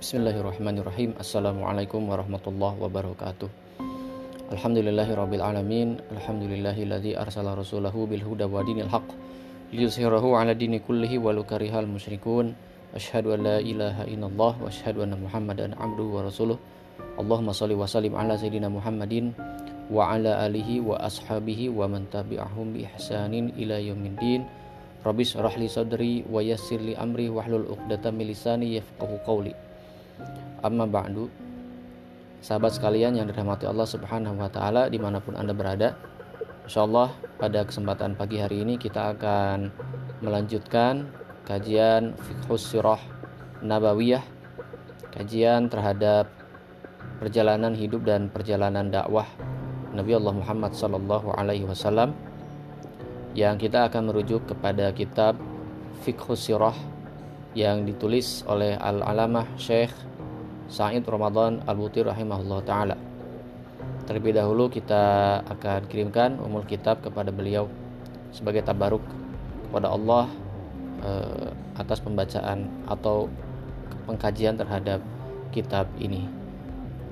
Bismillahirrahmanirrahim Assalamualaikum warahmatullahi wabarakatuh Alhamdulillahi rabbil alamin Alhamdulillahilladzi arsala rasulahu bil huda wa dinil haq Liyuzhirahu ala dini kullihi walau karihal musyrikun Ashhadu an la ilaha illallah wa ashhadu anna muhammadan abduhu wa rasuluh Allahumma salli wa sallim ala sayyidina muhammadin Wa ala alihi wa ashabihi wa man tabi'ahum bi ihsanin ila yaumiddin Rabbi li sadri wa yassir li amri wahlul uqdatam min lisani yafqahu qawli Amma ba'du. Sahabat sekalian yang dirahmati Allah subhanahu wa ta'ala di mana pun anda berada InsyaAllah pada kesempatan pagi hari ini kita akan melanjutkan kajian Fiqhus Sirah Nabawiyah Kajian terhadap perjalanan hidup dan perjalanan dakwah Nabi Allah Muhammad Sallallahu Alaihi Wasallam yang kita akan merujuk kepada kitab Fiqhus Sirah yang ditulis oleh Al-Alamah Syekh Said Ramadan Al-Buti rahimahullah taala. Terlebih dahulu kita akan kirimkan umul kitab kepada beliau sebagai tabaruk kepada Allah eh, atas pembacaan atau pengkajian terhadap kitab ini.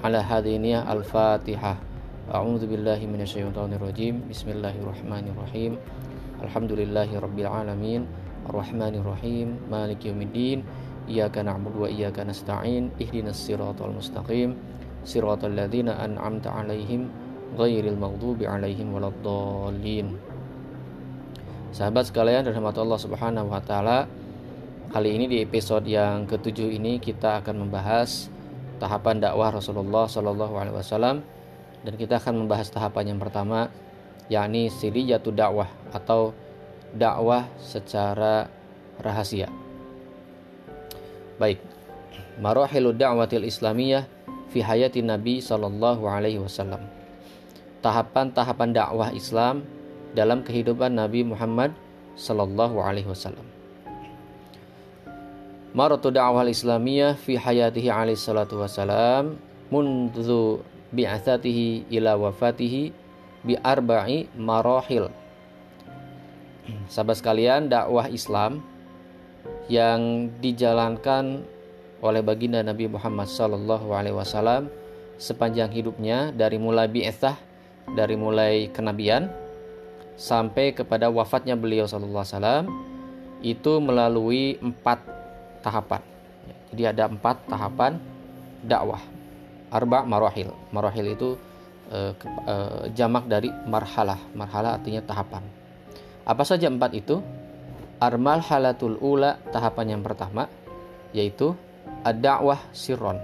Ala hadiniyah Al-Fatihah. A'udzu billahi minasyaitonir rajim. Bismillahirrahmanirrahim. Alhamdulillahi rabbil alamin. Ar-Rahmanir Rahim. Maliki yaumiddin. Iyyaka na'budu wa iyyaka nasta'in. Ihdinas siratal mustaqim. Siratal ladzina an'amta 'alaihim ghairil maghdubi 'alaihim waladdallin. Sahabat sekalian rahmat Allah Subhanahu wa taala Kali ini di episode yang ketujuh ini kita akan membahas tahapan dakwah Rasulullah Shallallahu alaihi wasallam. Dan kita akan membahas tahapan yang pertama yakni siriyatu dakwah atau dakwah secara rahasia. Baik. Marahilud da'watil islamiyah fi hayati Nabi sallallahu alaihi wasallam. Tahapan-tahapan dakwah Islam dalam kehidupan Nabi Muhammad sallallahu alaihi wasallam. Maratu da'wah islamiyah fi hayatihi alaihi salatu wasalam mundu bi'athatihi ila wafatihi bi arba'i marahil. Sahabat sekalian, dakwah Islam yang dijalankan oleh baginda Nabi Muhammad Wasallam sepanjang hidupnya dari mulai bi'ethah dari mulai kenabian sampai kepada wafatnya beliau Sallallahu Alaihi Wasallam itu melalui empat tahapan. Jadi ada empat tahapan dakwah. Arba marahil. Marahil itu eh, eh, jamak dari marhalah. Marhalah artinya tahapan. Apa saja empat itu? Armal halatul ula tahapan yang pertama yaitu ad-da'wah sirron.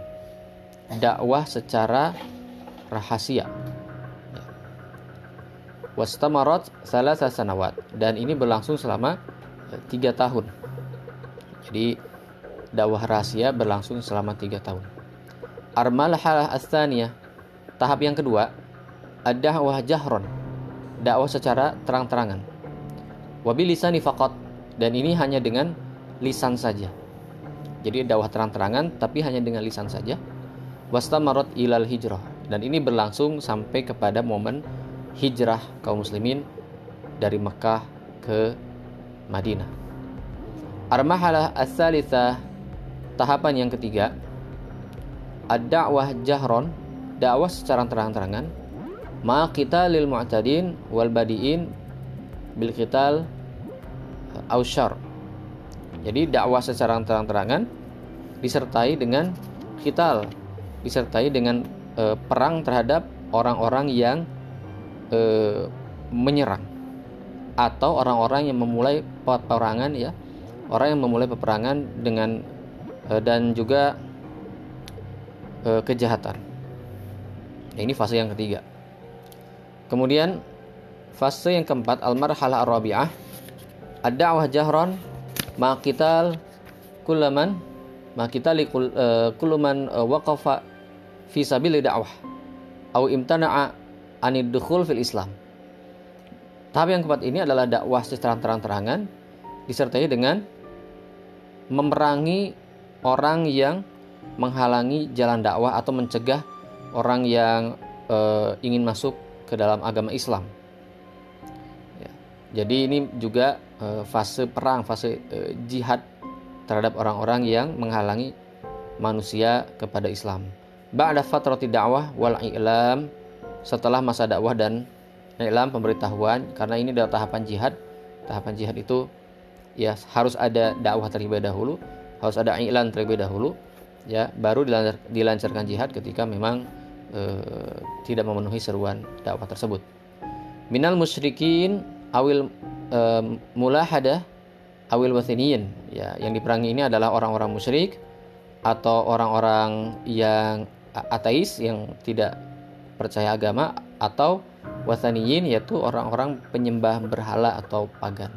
Dakwah secara rahasia. Wastamarat salah sanawat dan ini berlangsung selama tiga tahun. Jadi dakwah rahasia berlangsung selama tiga tahun. Armal halah astaniyah tahap yang kedua ad-da'wah jahron. Dakwah secara terang-terangan. Wabilisani faqat dan ini hanya dengan lisan saja. Jadi dakwah terang-terangan tapi hanya dengan lisan saja. Wastamarat ilal hijrah dan ini berlangsung sampai kepada momen hijrah kaum muslimin dari Mekah ke Madinah. Armahalah as-salitsah tahapan yang ketiga ad-da'wah jahron dakwah secara terang-terangan ma kita lil mu'tadin wal badiin bil qital aushar. Jadi dakwah secara terang-terangan disertai dengan khital, disertai dengan e, perang terhadap orang-orang yang e, menyerang atau orang-orang yang memulai peperangan ya, orang yang memulai peperangan dengan e, dan juga e, kejahatan. Nah, ini fase yang ketiga. Kemudian fase yang keempat al-marhalah ar-rabi'ah ad-da'wah jahron ma qital kullaman ma qitali uh, kulluman uh, waqafa fi sabili da'wah au imtana'a anid dukhul fil Islam. Tahap yang keempat ini adalah dakwah secara terang-terangan disertai dengan memerangi orang yang menghalangi jalan dakwah atau mencegah orang yang uh, ingin masuk ke dalam agama Islam. Jadi ini juga fase perang, fase jihad terhadap orang-orang yang menghalangi manusia kepada Islam. Ba'da fatrati da'wah wal i'lam setelah masa dakwah dan i'lam pemberitahuan karena ini adalah tahapan jihad. Tahapan jihad itu ya harus ada dakwah terlebih dahulu, harus ada i'lan terlebih dahulu ya baru dilancar, dilancarkan jihad ketika memang e, tidak memenuhi seruan dakwah tersebut. Minal musyrikin awil e, mulahada awil wathiniyin ya yang diperangi ini adalah orang-orang musyrik atau orang-orang yang ateis yang tidak percaya agama atau wathaniyin yaitu orang-orang penyembah berhala atau pagan.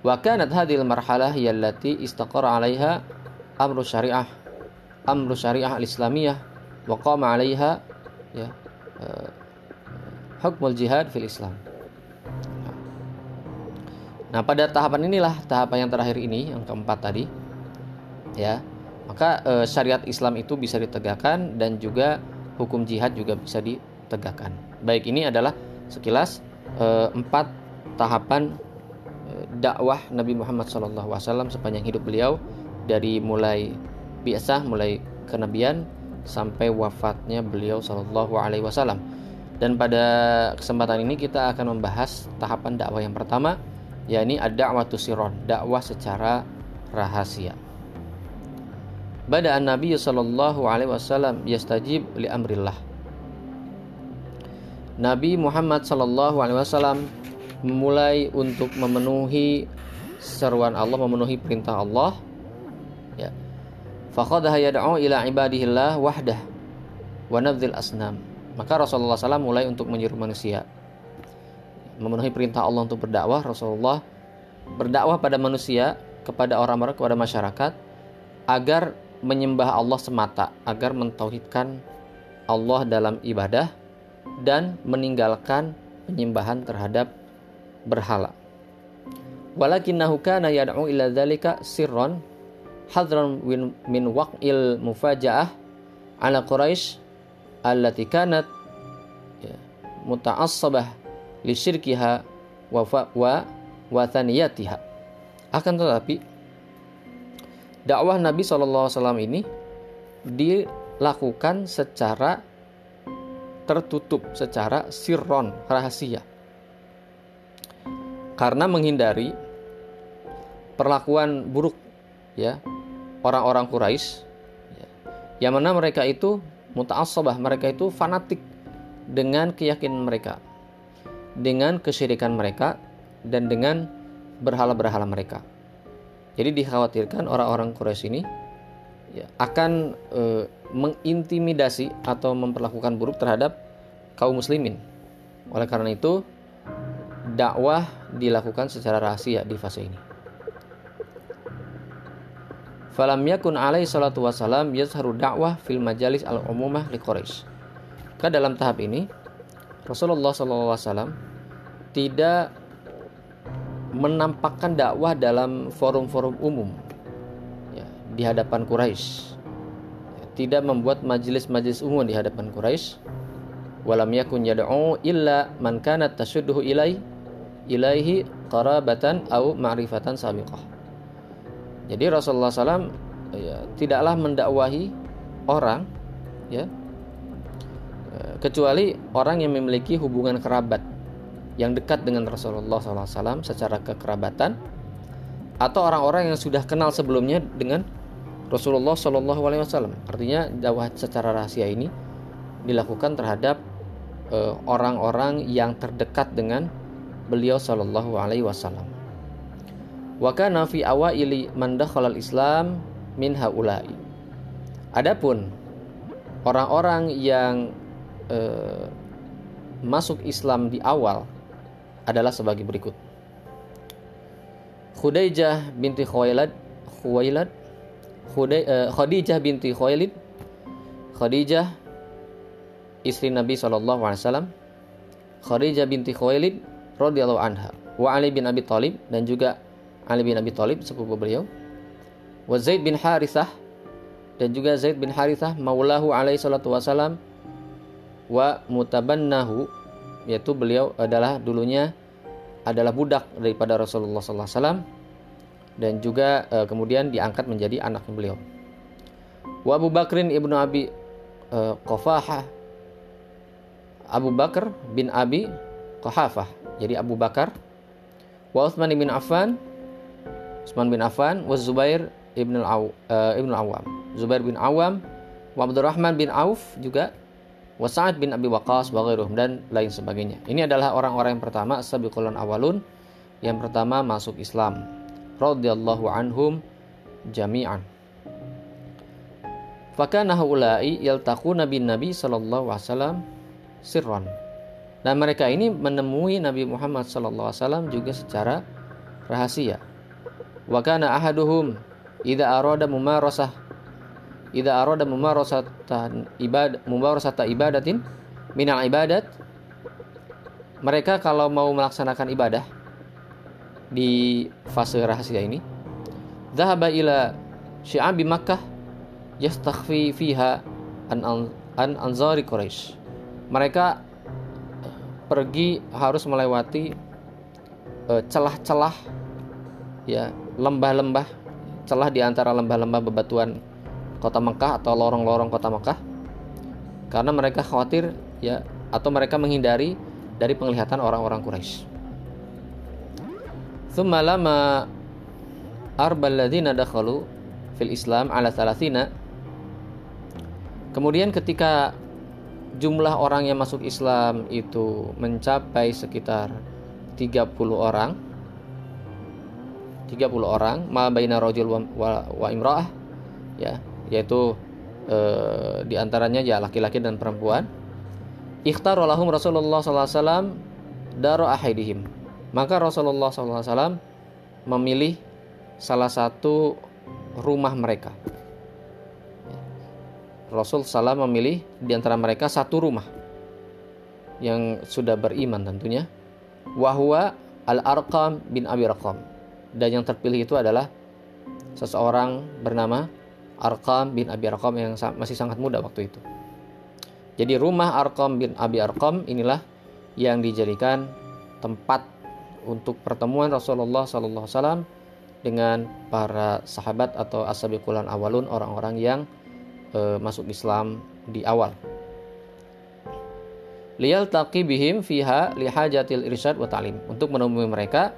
Wa kanat hadhil marhalah yallati istaqara 'alaiha amru syariah amru syariah al-islamiyah wa qama 'alaiha ya uh, hukmul jihad fil Islam. Nah, pada tahapan inilah tahapan yang terakhir ini yang keempat tadi ya maka e, syariat Islam itu bisa ditegakkan dan juga hukum jihad juga bisa ditegakkan. Baik ini adalah sekilas e, empat tahapan e, dakwah Nabi Muhammad SAW sepanjang hidup beliau dari mulai biasa mulai kenabian sampai wafatnya beliau Shallallahu Alaihi Wasallam. Dan pada kesempatan ini kita akan membahas tahapan dakwah yang pertama, yakni ada dakwah siron, dakwah secara rahasia. Bada an Nabi sallallahu alaihi wasallam yastajib li amrillah. Nabi Muhammad sallallahu alaihi wasallam memulai untuk memenuhi seruan Allah, memenuhi perintah Allah. Ya. Faqadaha yad'u ila ibadihillah wahdah wa asnam. Maka Rasulullah SAW mulai untuk menyeru manusia memenuhi perintah Allah untuk berdakwah. Rasulullah berdakwah pada manusia, kepada orang-orang, kepada masyarakat agar menyembah Allah semata agar mentauhidkan Allah dalam ibadah dan meninggalkan penyembahan terhadap berhala. Walakinnahu kana yad'u ila dzalika sirran hadran min waqil mufaja'ah ala Quraisy allati kanat ya, muta'assabah li syirkiha wa wa wa Akan tetapi dakwah Nabi SAW ini dilakukan secara tertutup, secara sirron, rahasia. Karena menghindari perlakuan buruk ya orang-orang Quraisy ya, yang mana mereka itu muta'assabah, mereka itu fanatik dengan keyakinan mereka, dengan kesyirikan mereka dan dengan berhala-berhala mereka. Jadi dikhawatirkan orang-orang Quraisy ini ya, akan e, mengintimidasi atau memperlakukan buruk terhadap kaum muslimin. Oleh karena itu, dakwah dilakukan secara rahasia di fase ini. Falam yakun alaihi salatu wasalam yazharu dakwah fil majalis al-umumah li Quraisy. Ke dalam tahap ini, Rasulullah SAW tidak menampakkan dakwah dalam forum-forum umum ya, di hadapan Quraisy. Ya, tidak membuat majelis-majelis umum di hadapan Quraisy. Walam yakun yad'u illa man kanat tashudduhu ilai ilaihi qarabatan au ma'rifatan sabiqah. Jadi Rasulullah SAW ya, tidaklah mendakwahi orang ya kecuali orang yang memiliki hubungan kerabat yang dekat dengan Rasulullah SAW secara kekerabatan atau orang-orang yang sudah kenal sebelumnya dengan Rasulullah SAW. Artinya dakwah secara rahasia ini dilakukan terhadap eh, orang-orang yang terdekat dengan beliau Shallallahu Alaihi Wasallam. Wakana fi awaili man Islam min haulai. Adapun orang-orang yang uh, masuk Islam di awal adalah sebagai berikut. Khudaijah binti Khuwailid Khuwailid uh, Khadijah binti Khuwailid Khadijah istri Nabi SAW Khadijah binti Khuwailid radhiyallahu anha wa Ali bin Abi Thalib dan juga Ali bin Abi Thalib sepupu beliau wa Zaid bin Harithah dan juga Zaid bin Harithah maulahu alaihi salatu wasalam wa mutabannahu yaitu beliau adalah dulunya adalah budak daripada Rasulullah SAW dan juga e, kemudian diangkat menjadi anak beliau. Wa Abu Bakrin ibnu Abi uh, Abu Bakar bin Abi Qahafah. Jadi Abu Bakar wa Utsman bin Affan Utsman bin Affan wa Zubair ibn al uh, ibn Awam. Zubair bin Awam wa Abdurrahman bin Auf juga wa Sa'ad bin Abi Waqqas wa dan lain sebagainya. Ini adalah orang-orang yang pertama sabiqul awalun yang pertama masuk Islam. Radhiyallahu anhum jami'an. Fakana haula'i yaltaquna bin Nabi sallallahu alaihi wasallam sirron. Dan mereka ini menemui Nabi Muhammad SAW juga secara rahasia. Wa kana ahaduhum idza arada mumarasah idza arada mumarasatan ibad mumarasata ibadatin minal ibadat mereka kalau mau melaksanakan ibadah di fase rahasia ini dhahaba ila syi'abi Makkah yastakhfi fiha an an anzari Quraisy mereka pergi harus melewati eh, celah-celah ya lembah-lembah celah di antara lembah-lembah bebatuan kota Mekah atau lorong-lorong kota Mekah karena mereka khawatir ya atau mereka menghindari dari penglihatan orang-orang Quraisy. Thumma lama arbal ladzina dakhalu fil Islam ala thalathina Kemudian ketika jumlah orang yang masuk Islam itu mencapai sekitar 30 orang 30 orang ma baina rajul wa, wa, wa imra'ah ya yaitu e, di antaranya ya laki-laki dan perempuan ikhtarolahum Rasulullah SAW daro ahidihim maka Rasulullah SAW memilih salah satu rumah mereka Rasul salah memilih di antara mereka satu rumah yang sudah beriman tentunya. Wahwa al-Arqam bin Abi Arqam. Dan yang terpilih itu adalah seseorang bernama Arqam bin Abi Arqam yang masih sangat muda waktu itu. Jadi rumah Arqam bin Abi Arqam inilah yang dijadikan tempat untuk pertemuan Rasulullah SAW dengan para sahabat atau ashabikulan awalun orang-orang yang e, masuk Islam di awal. Liyal taqi bihim fiha lihajatil irsyad wa ta'lim. Untuk menemui mereka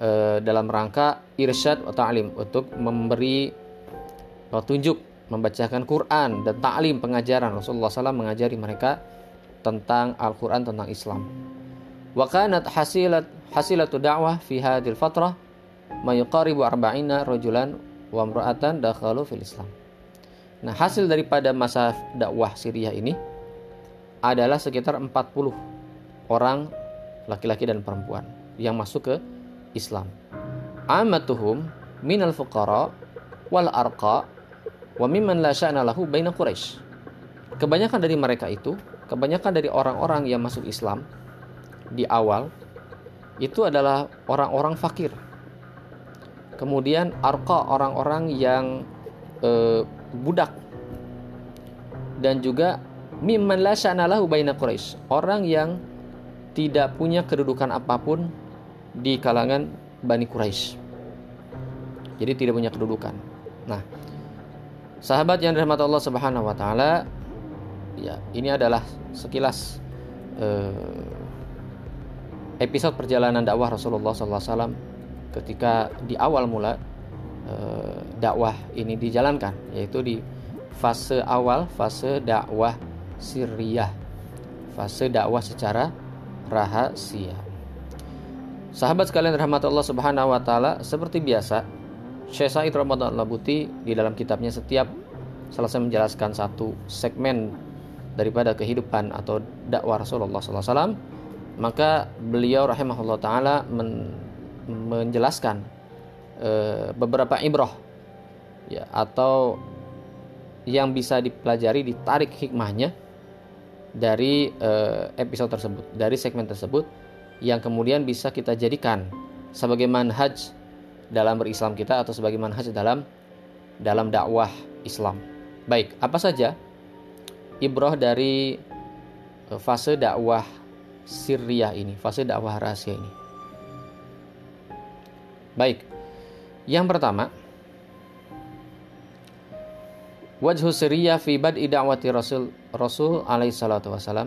e, dalam rangka irsyad wa ta'lim untuk memberi petunjuk, membacakan Quran dan ta'lim pengajaran Rasulullah SAW mengajari mereka tentang Al-Quran tentang Islam. Wa kanat hasilat hasilatu da'wah fi hadil fatrah ma yuqaribu arba'ina rajulan wa imra'atan dakhalu fil Islam. Nah, hasil daripada masa dakwah Syria ini adalah sekitar 40 orang laki-laki dan perempuan yang masuk ke Islam. Amatuhum minal fuqara wal arqa wa mimman la sya'na lahu baina Quraisy. Kebanyakan dari mereka itu, kebanyakan dari orang-orang yang masuk Islam di awal itu adalah orang-orang fakir. Kemudian arqa orang-orang yang eh, budak dan juga mimman la sya'nalahu baina Quraisy orang yang tidak punya kedudukan apa pun di kalangan Bani Quraisy jadi tidak punya kedudukan nah sahabat yang dirahmati Allah Subhanahu wa taala ya ini adalah sekilas eh, episode perjalanan dakwah Rasulullah SAW ketika di awal mula Eh, dakwah ini dijalankan yaitu di fase awal fase dakwah sirriyah fase dakwah secara rahasia. Sahabat sekalian rahmat Allah subhanahu wa ta'ala seperti biasa Syekh Said Ramadan Labuti di dalam kitabnya setiap selesai menjelaskan satu segmen daripada kehidupan atau dakwah Rasulullah SAW maka beliau rahimahullah taala men menjelaskan Eh, beberapa ibroh ya atau yang bisa dipelajari ditarik hikmahnya dari uh, episode tersebut dari segmen tersebut yang kemudian bisa kita jadikan sebagai manhaj dalam berislam kita atau sebagai manhaj dalam dalam dakwah Islam. Baik, apa saja ibroh dari eh, fase dakwah sirriyah ini, fase dakwah rahasia ini? Baik, yang pertama, Wajhu siriyah fi bad'i da'wati Rasul Rasul alaihi salatu wasalam.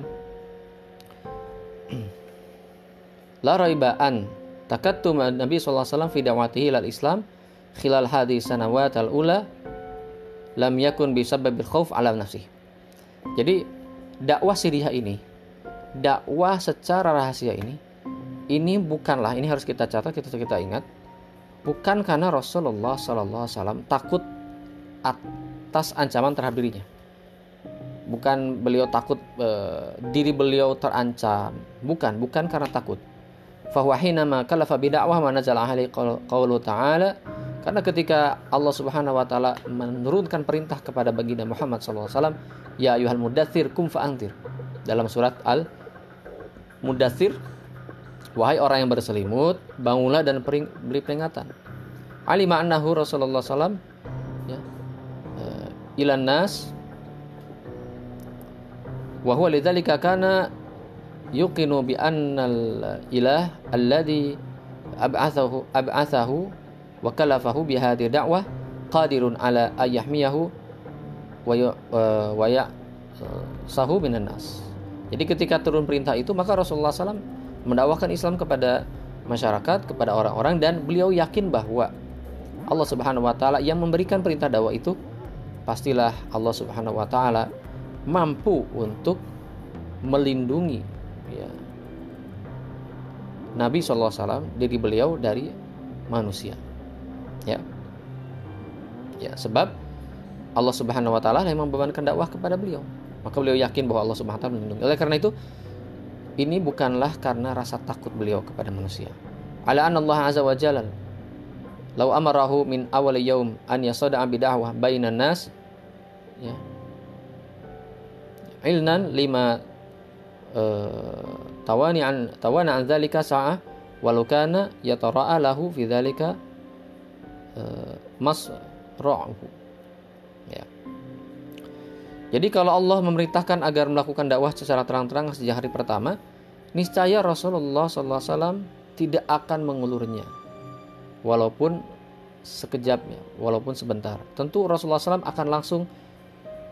La raiba an takattum Nabi wasallam fi da'watihi ilal Islam khilal hadis sanawat al-ula lam yakun bisababil khauf ala nafsi. Jadi dakwah siriyah ini, dakwah secara rahasia ini, ini bukanlah ini harus kita catat kita kita ingat bukan karena Rasulullah Sallallahu Alaihi Wasallam takut atas ancaman terhadap dirinya. Bukan beliau takut e, diri beliau terancam, bukan, bukan karena takut. Fahuahina ma kalafa bidakwah ma nazala ahli qawlu ta'ala karena ketika Allah Subhanahu wa taala menurunkan perintah kepada baginda Muhammad SAW, ya ayuhal mudathir kum fa'antir. Dalam surat Al Mudathir, wahai orang yang berselimut, bangunlah dan beri peringatan. Ali annahu Rasulullah SAW ilan nas wa huwa lidzalika kana yuqinu bi annal ilah alladhi ab'athahu ab'athahu wa kalafahu bi hadhihi da'wah qadirun ala ayyahmiyahu wa sahu minan nas. Jadi ketika turun perintah itu maka Rasulullah SAW mendakwahkan Islam kepada masyarakat, kepada orang-orang dan beliau yakin bahwa Allah Subhanahu wa taala yang memberikan perintah dakwah itu pastilah Allah Subhanahu wa taala mampu untuk melindungi ya, Nabi SAW diri beliau dari manusia. Ya. Ya, sebab Allah Subhanahu wa taala yang membebankan dakwah kepada beliau. Maka beliau yakin bahwa Allah Subhanahu wa taala melindungi. Oleh karena itu ini bukanlah karena rasa takut beliau kepada manusia. Ala Allah azza wa jalla Lau amarahu min awal yaum an yasada'a bid'ahwah bainan nas ya. Ilnan lima uh, tawani an tawana an dzalika walau kana yatara'a lahu fi dzalika masra'uhu. Ya. Jadi kalau Allah memerintahkan agar melakukan dakwah secara terang-terang sejak hari pertama, niscaya Rasulullah SAW tidak akan mengulurnya walaupun sekejap ya, walaupun sebentar. Tentu Rasulullah SAW akan langsung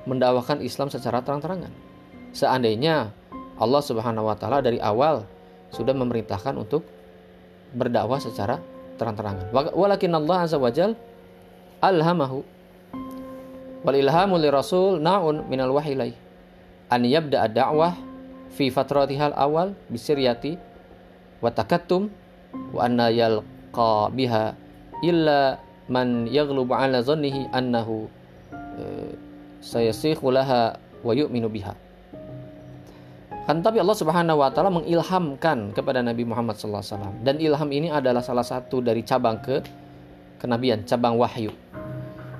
mendakwakan Islam secara terang-terangan. Seandainya Allah Subhanahu wa taala dari awal sudah memerintahkan untuk berdakwah secara terang-terangan. Walakin Allah azza wajal alhamahu wal ilhamu li rasul naun minal wahilai an yabda ad-da'wah fi fatratihal awal bisiryati wa takattum wa anna yalqa biha illa man yaghlubu ala zannihi annahu uh, sayasikhu laha wa yu'minu biha. Kan tapi Allah Subhanahu wa taala mengilhamkan kepada Nabi Muhammad SAW dan ilham ini adalah salah satu dari cabang ke kenabian, cabang wahyu.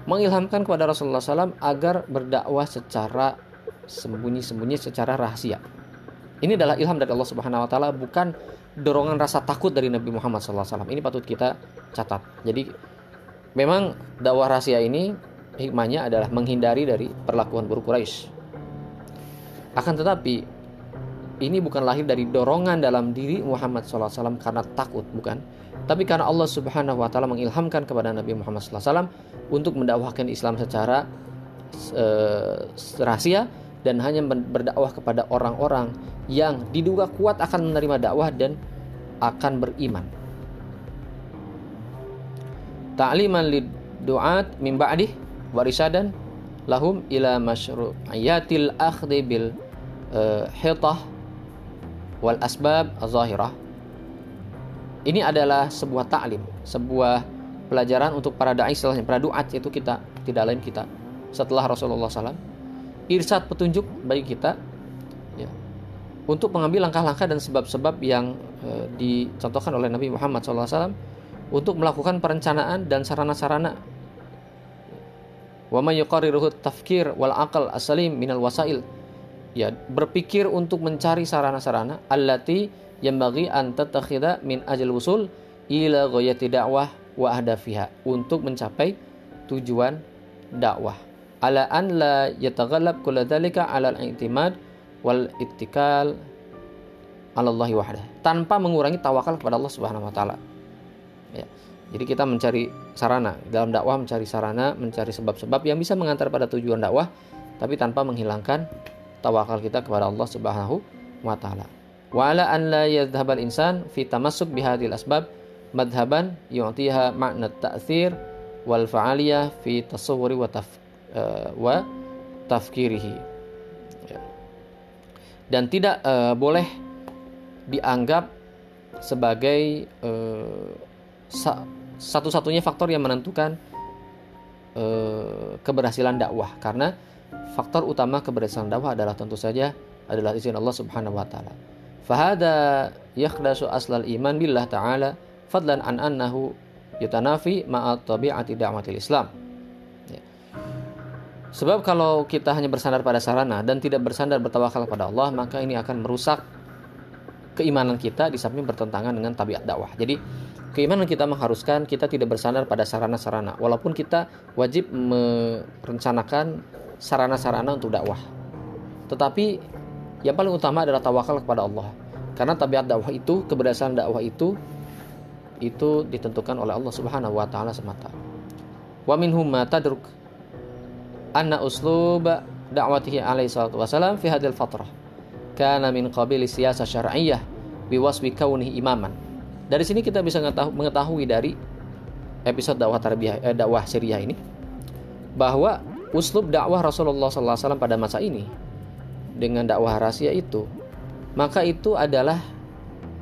Mengilhamkan kepada Rasulullah SAW agar berdakwah secara sembunyi-sembunyi secara rahasia. Ini adalah ilham dari Allah Subhanahu wa taala bukan dorongan rasa takut dari Nabi Muhammad SAW. Ini patut kita catat. Jadi memang dakwah rahasia ini hikmahnya adalah menghindari dari perlakuan buruk Quraisy. Akan tetapi ini bukan lahir dari dorongan dalam diri Muhammad SAW karena takut, bukan. Tapi karena Allah Subhanahu Wa Taala mengilhamkan kepada Nabi Muhammad SAW untuk mendakwahkan Islam secara uh, rahasia dan hanya berdakwah kepada orang-orang yang diduga kuat akan menerima dakwah dan akan beriman. Ta'liman lid du'at min ba'dih warisadan lahum ila masyru'iyatil akhdhi bil uh, hitah wal asbab az-zahirah. Ini adalah sebuah taklim, sebuah pelajaran untuk para dai setelahnya, para duat itu kita tidak lain kita. Setelah Rasulullah SAW irsad petunjuk bagi kita ya, untuk mengambil langkah-langkah dan sebab-sebab yang e, dicontohkan oleh Nabi Muhammad SAW untuk melakukan perencanaan dan sarana-sarana. Wa may tafkir wal aqal asalim minal wasail ya berpikir untuk mencari sarana-sarana allati yang bagi an tatakhidha min ajal wusul ila ghayati da'wah wa ahdafiha untuk mencapai tujuan dakwah ala an la yataghallab kulla dhalika ala al-i'timad wal ittikal ala Allah wahdah tanpa mengurangi tawakal kepada Allah Subhanahu wa taala. Ya. Jadi kita mencari sarana dalam dakwah mencari sarana, mencari sebab-sebab yang bisa mengantar pada tujuan dakwah tapi tanpa menghilangkan tawakal kita kepada Allah Subhanahu wa taala. Wa ala an la yadhhabal insan fi tamassuk bihadhil asbab madhaban yu'tiha makna ta'thir wal fa'aliyah fi tasawwuri wa taf, uh, wa tafkirihi. Ya. Dan tidak uh, boleh dianggap sebagai uh, satu-satunya faktor yang menentukan uh, keberhasilan dakwah karena faktor utama keberhasilan dakwah adalah tentu saja adalah izin Allah Subhanahu wa taala. Fahada yakhlasu aslal iman billah taala fadlan an annahu yutanafi ma'at tabi'ati da'watil Islam. Ya. Sebab kalau kita hanya bersandar pada sarana dan tidak bersandar bertawakal kepada Allah, maka ini akan merusak keimanan kita di samping bertentangan dengan tabiat dakwah. Jadi keimanan kita mengharuskan kita tidak bersandar pada sarana-sarana walaupun kita wajib merencanakan sarana-sarana untuk dakwah. Tetapi yang paling utama adalah tawakal kepada Allah. Karena tabiat dakwah itu keberhasilan dakwah itu itu ditentukan oleh Allah Subhanahu wa taala semata. Wa minhum ma tadruk anna uslub da'watihi alaihi salatu wasalam fi hadil fatrah. Kana min qabili siyasa syar'iyyah biwaswi kaunihi imaman. Dari sini kita bisa mengetahui dari episode dakwah tarbiyah eh, dakwah Syriah ini bahwa uslub dakwah Rasulullah SAW pada masa ini dengan dakwah rahasia itu maka itu adalah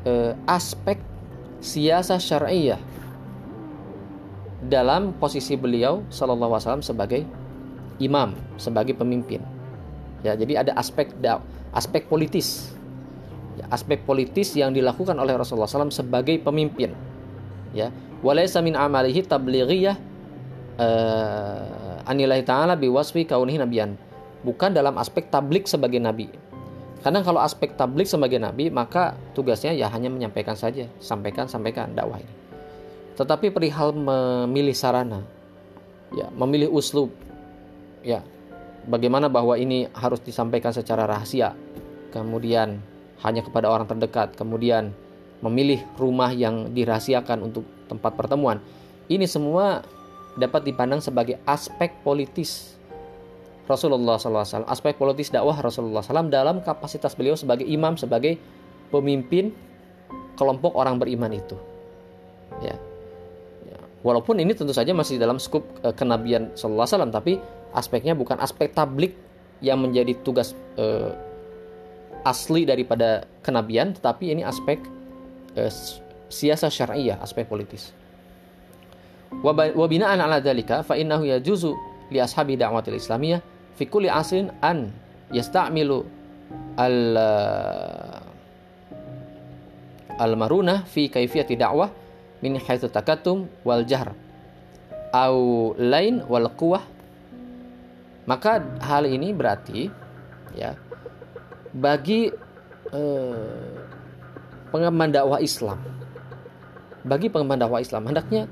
eh, aspek siasa syariah dalam posisi beliau Shallallahu Alaihi sebagai imam sebagai pemimpin. Ya jadi ada aspek aspek politis. Ya, aspek politis yang dilakukan oleh Rasulullah SAW sebagai pemimpin. Ya walaysa min amalihi tablighiyah uh, anillahi ta'ala biwasfi kaunihi nabiyan. Bukan dalam aspek tablik sebagai nabi. Karena kalau aspek tablik sebagai nabi maka tugasnya ya hanya menyampaikan saja. Sampaikan sampaikan dakwah ini. Tetapi perihal memilih sarana ya memilih uslub ya bagaimana bahwa ini harus disampaikan secara rahasia kemudian hanya kepada orang terdekat, kemudian memilih rumah yang dirahasiakan untuk tempat pertemuan. Ini semua dapat dipandang sebagai aspek politis Rasulullah SAW, aspek politis dakwah Rasulullah SAW dalam kapasitas beliau sebagai imam, sebagai pemimpin kelompok orang beriman itu. Ya. ya. Walaupun ini tentu saja masih dalam skup uh, kenabian Sallallahu Alaihi Wasallam, tapi aspeknya bukan aspek tablik yang menjadi tugas uh, asli daripada kenabian tetapi ini aspek eh, siasa syariah aspek politis wa bina'an ala dzalika fa innahu yajuzu li ashabi da'watil islamiyah fi kulli asrin an yasta'milu al eh, al maruna fi kaifiyati da'wah min haitsu takatum wal jahr au lain wal quwah maka hal ini berarti ya bagi eh, pengemban dakwah Islam bagi pengemban dakwah Islam hendaknya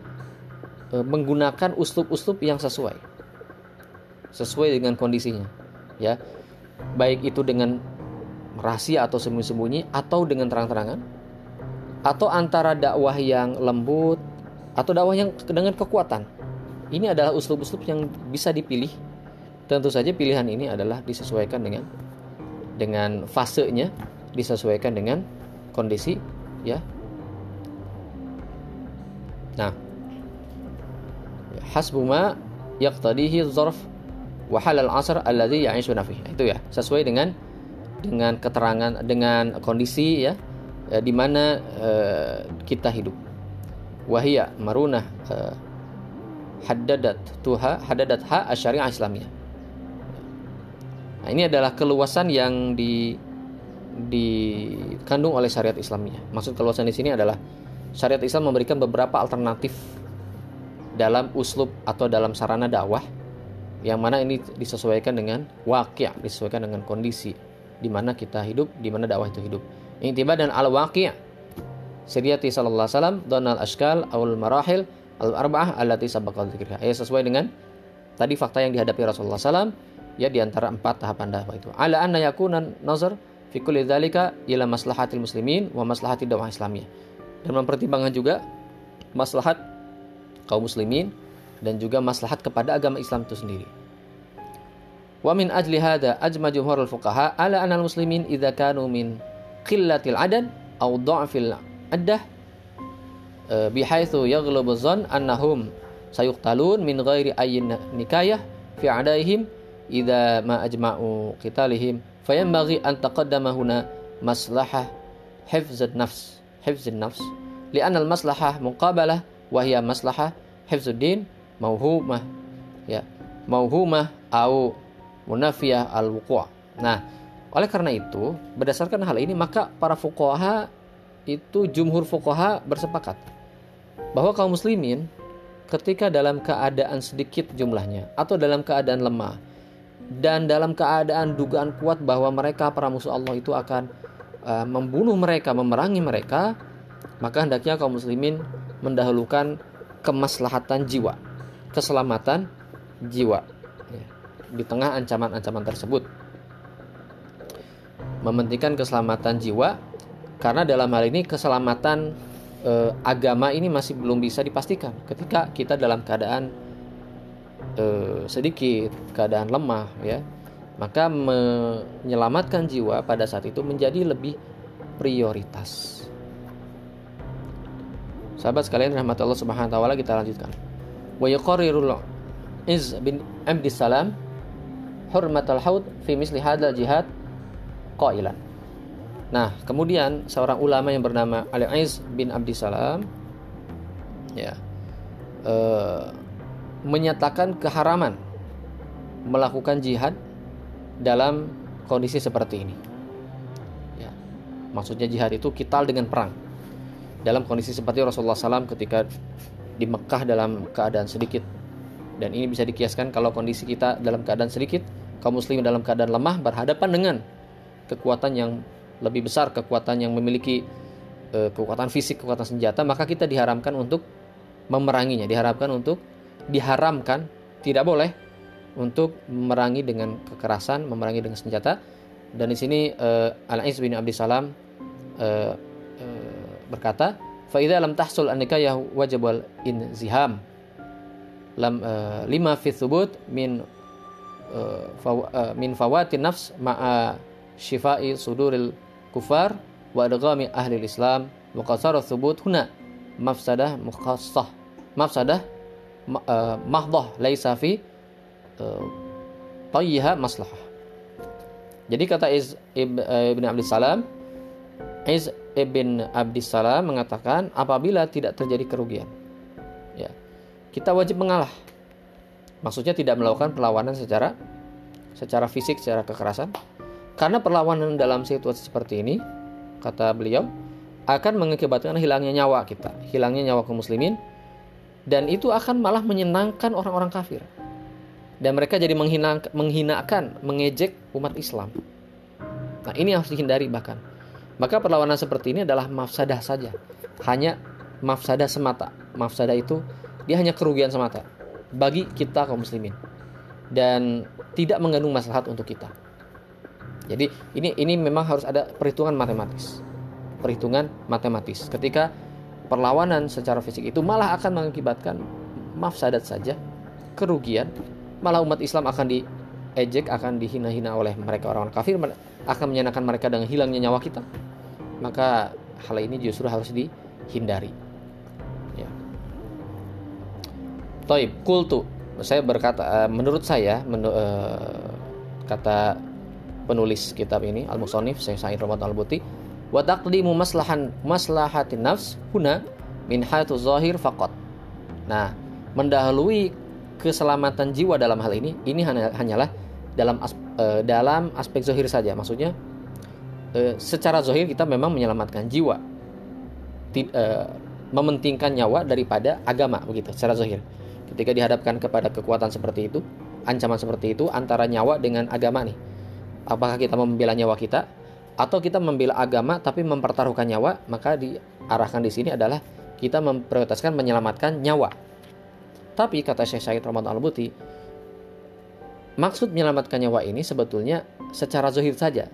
menggunakan uslub-uslub yang sesuai. Sesuai dengan kondisinya ya. Baik itu dengan rahasia atau sembunyi-sembunyi atau dengan terang-terangan atau antara dakwah yang lembut atau dakwah yang dengan kekuatan. Ini adalah uslub-uslub yang bisa dipilih. Tentu saja pilihan ini adalah disesuaikan dengan dengan fasenya disesuaikan dengan kondisi ya. Nah, hasbuma yaqtadihi dzarf wa halal asr alladhi ya'ishuna fihi. Itu ya, sesuai dengan dengan keterangan dengan kondisi ya, ya di mana uh, kita hidup. Wahia marunah uh, haddadat tuha haddadat ha asyariah islamiyah Nah, ini adalah keluasan yang di dikandung oleh syariat Islamnya. Maksud keluasan di sini adalah syariat Islam memberikan beberapa alternatif dalam uslub atau dalam sarana dakwah yang mana ini disesuaikan dengan wakil, disesuaikan dengan kondisi di mana kita hidup, di mana dakwah itu hidup. tiba dan al-waqi' Siriyati sallallahu alaihi wasallam donal ashkal awal marahil al-arba'ah allati sabaqal dzikriha. Ya sesuai dengan tadi fakta yang dihadapi Rasulullah SAW ya di antara empat tahapan dakwah itu. Ala anna yakuna nazar fi kulli dzalika ila maslahatil muslimin wa maslahati dakwah islamiyah. Dan mempertimbangkan juga maslahat kaum muslimin dan juga maslahat kepada agama Islam itu sendiri. Wa min ajli hada ajma jumhurul fuqaha ala anal muslimin idza kanu min qillatil adad aw dha'fil addah e, bihaitsu yaghlubu dhann annahum sayuqtalun min ghairi ayyin nikayah fi adaihim idza ma ajma'u qitalihim fayanbaghi an taqaddama huna maslahah hifz nafs hifz nafs li'anna al-maslahah muqabalah wa hiya maslahah hifzuddin mauhumah. Ya mauhumah au munafiyah al wuqu' nah oleh karena itu berdasarkan hal ini maka para fuqaha itu jumhur fuqaha bersepakat bahwa kaum muslimin ketika dalam keadaan sedikit jumlahnya atau dalam keadaan lemah dan dalam keadaan dugaan kuat bahwa mereka para musuh Allah itu akan uh, membunuh mereka, memerangi mereka, maka hendaknya kaum muslimin mendahulukan kemaslahatan jiwa, keselamatan jiwa ya, di tengah ancaman-ancaman tersebut. Mementingkan keselamatan jiwa karena dalam hal ini keselamatan e, agama ini masih belum bisa dipastikan ketika kita dalam keadaan e, sedikit, keadaan lemah ya. Maka menyelamatkan jiwa pada saat itu menjadi lebih prioritas. Sahabat sekalian rahmat Allah Subhanahu wa taala kita lanjutkan. Wa yuqarrirul Iz bin Abdi Salam hurmatal haud fi misli hadzal jihad qailan. Nah, kemudian seorang ulama yang bernama Ali Aiz bin Abdi Salam ya uh, menyatakan keharaman melakukan jihad dalam kondisi seperti ini. Ya. Maksudnya jihad itu kital dengan perang dalam kondisi seperti Rasulullah SAW ketika di Mekah dalam keadaan sedikit. Dan ini bisa dikiaskan kalau kondisi kita dalam keadaan sedikit kaum muslim dalam keadaan lemah berhadapan dengan kekuatan yang lebih besar kekuatan yang memiliki uh, kekuatan fisik kekuatan senjata maka kita diharamkan untuk memeranginya diharapkan untuk diharamkan tidak boleh untuk memerangi dengan kekerasan memerangi dengan senjata. Dan di sini uh, Al-Ais bin Abdi Salam uh, berkata, "Fa lam tahsul an-nikah wajib inziham." Lam uh, lima fi thubut min uh, uh, min fawati nafs ma'a shifai suduril kufar wa adghami ahli islam wa qasara thubut huna. Mafsadah mukhassah. Mafsadah uh, mahdah laisa fi uh, maslahah. Jadi kata Iz, Ibn Abdul Salam Iz ibn Abdissalam mengatakan apabila tidak terjadi kerugian ya kita wajib mengalah. Maksudnya tidak melakukan perlawanan secara secara fisik secara kekerasan. Karena perlawanan dalam situasi seperti ini kata beliau akan mengakibatkan hilangnya nyawa kita hilangnya nyawa kaum muslimin dan itu akan malah menyenangkan orang-orang kafir. Dan mereka jadi menghina, menghinakan mengejek umat Islam. Nah ini harus dihindari bahkan maka perlawanan seperti ini adalah mafsadah saja. Hanya mafsadah semata. Mafsadah itu dia hanya kerugian semata bagi kita kaum muslimin dan tidak mengandung maslahat untuk kita. Jadi ini ini memang harus ada perhitungan matematis. Perhitungan matematis. Ketika perlawanan secara fisik itu malah akan mengakibatkan mafsadat saja, kerugian, malah umat Islam akan diejek, akan dihina-hina oleh mereka orang-orang kafir, akan menyenangkan mereka dengan hilangnya nyawa kita maka hal ini justru harus dihindari. Ya. Toib, kultu. Saya berkata, uh, menurut saya, menu, uh, kata penulis kitab ini Al Musonif saya Sa'id Ramadan Al Buti, wa taqdimu maslahan maslahatin nafs huna min hatu zahir faqat. Nah, mendahului keselamatan jiwa dalam hal ini ini hanyalah dalam as, uh, dalam aspek zahir saja. Maksudnya e, secara zohir kita memang menyelamatkan jiwa Tid, e, mementingkan nyawa daripada agama begitu secara zohir. Ketika dihadapkan kepada kekuatan seperti itu ancaman seperti itu antara nyawa dengan agama nih. Apakah kita membela nyawa kita atau kita membela agama tapi mempertaruhkan nyawa maka diarahkan di sini adalah kita memprioritaskan menyelamatkan nyawa. Tapi kata Syekh Syahid Ramadan Al-Buti maksud menyelamatkan nyawa ini sebetulnya secara zohir saja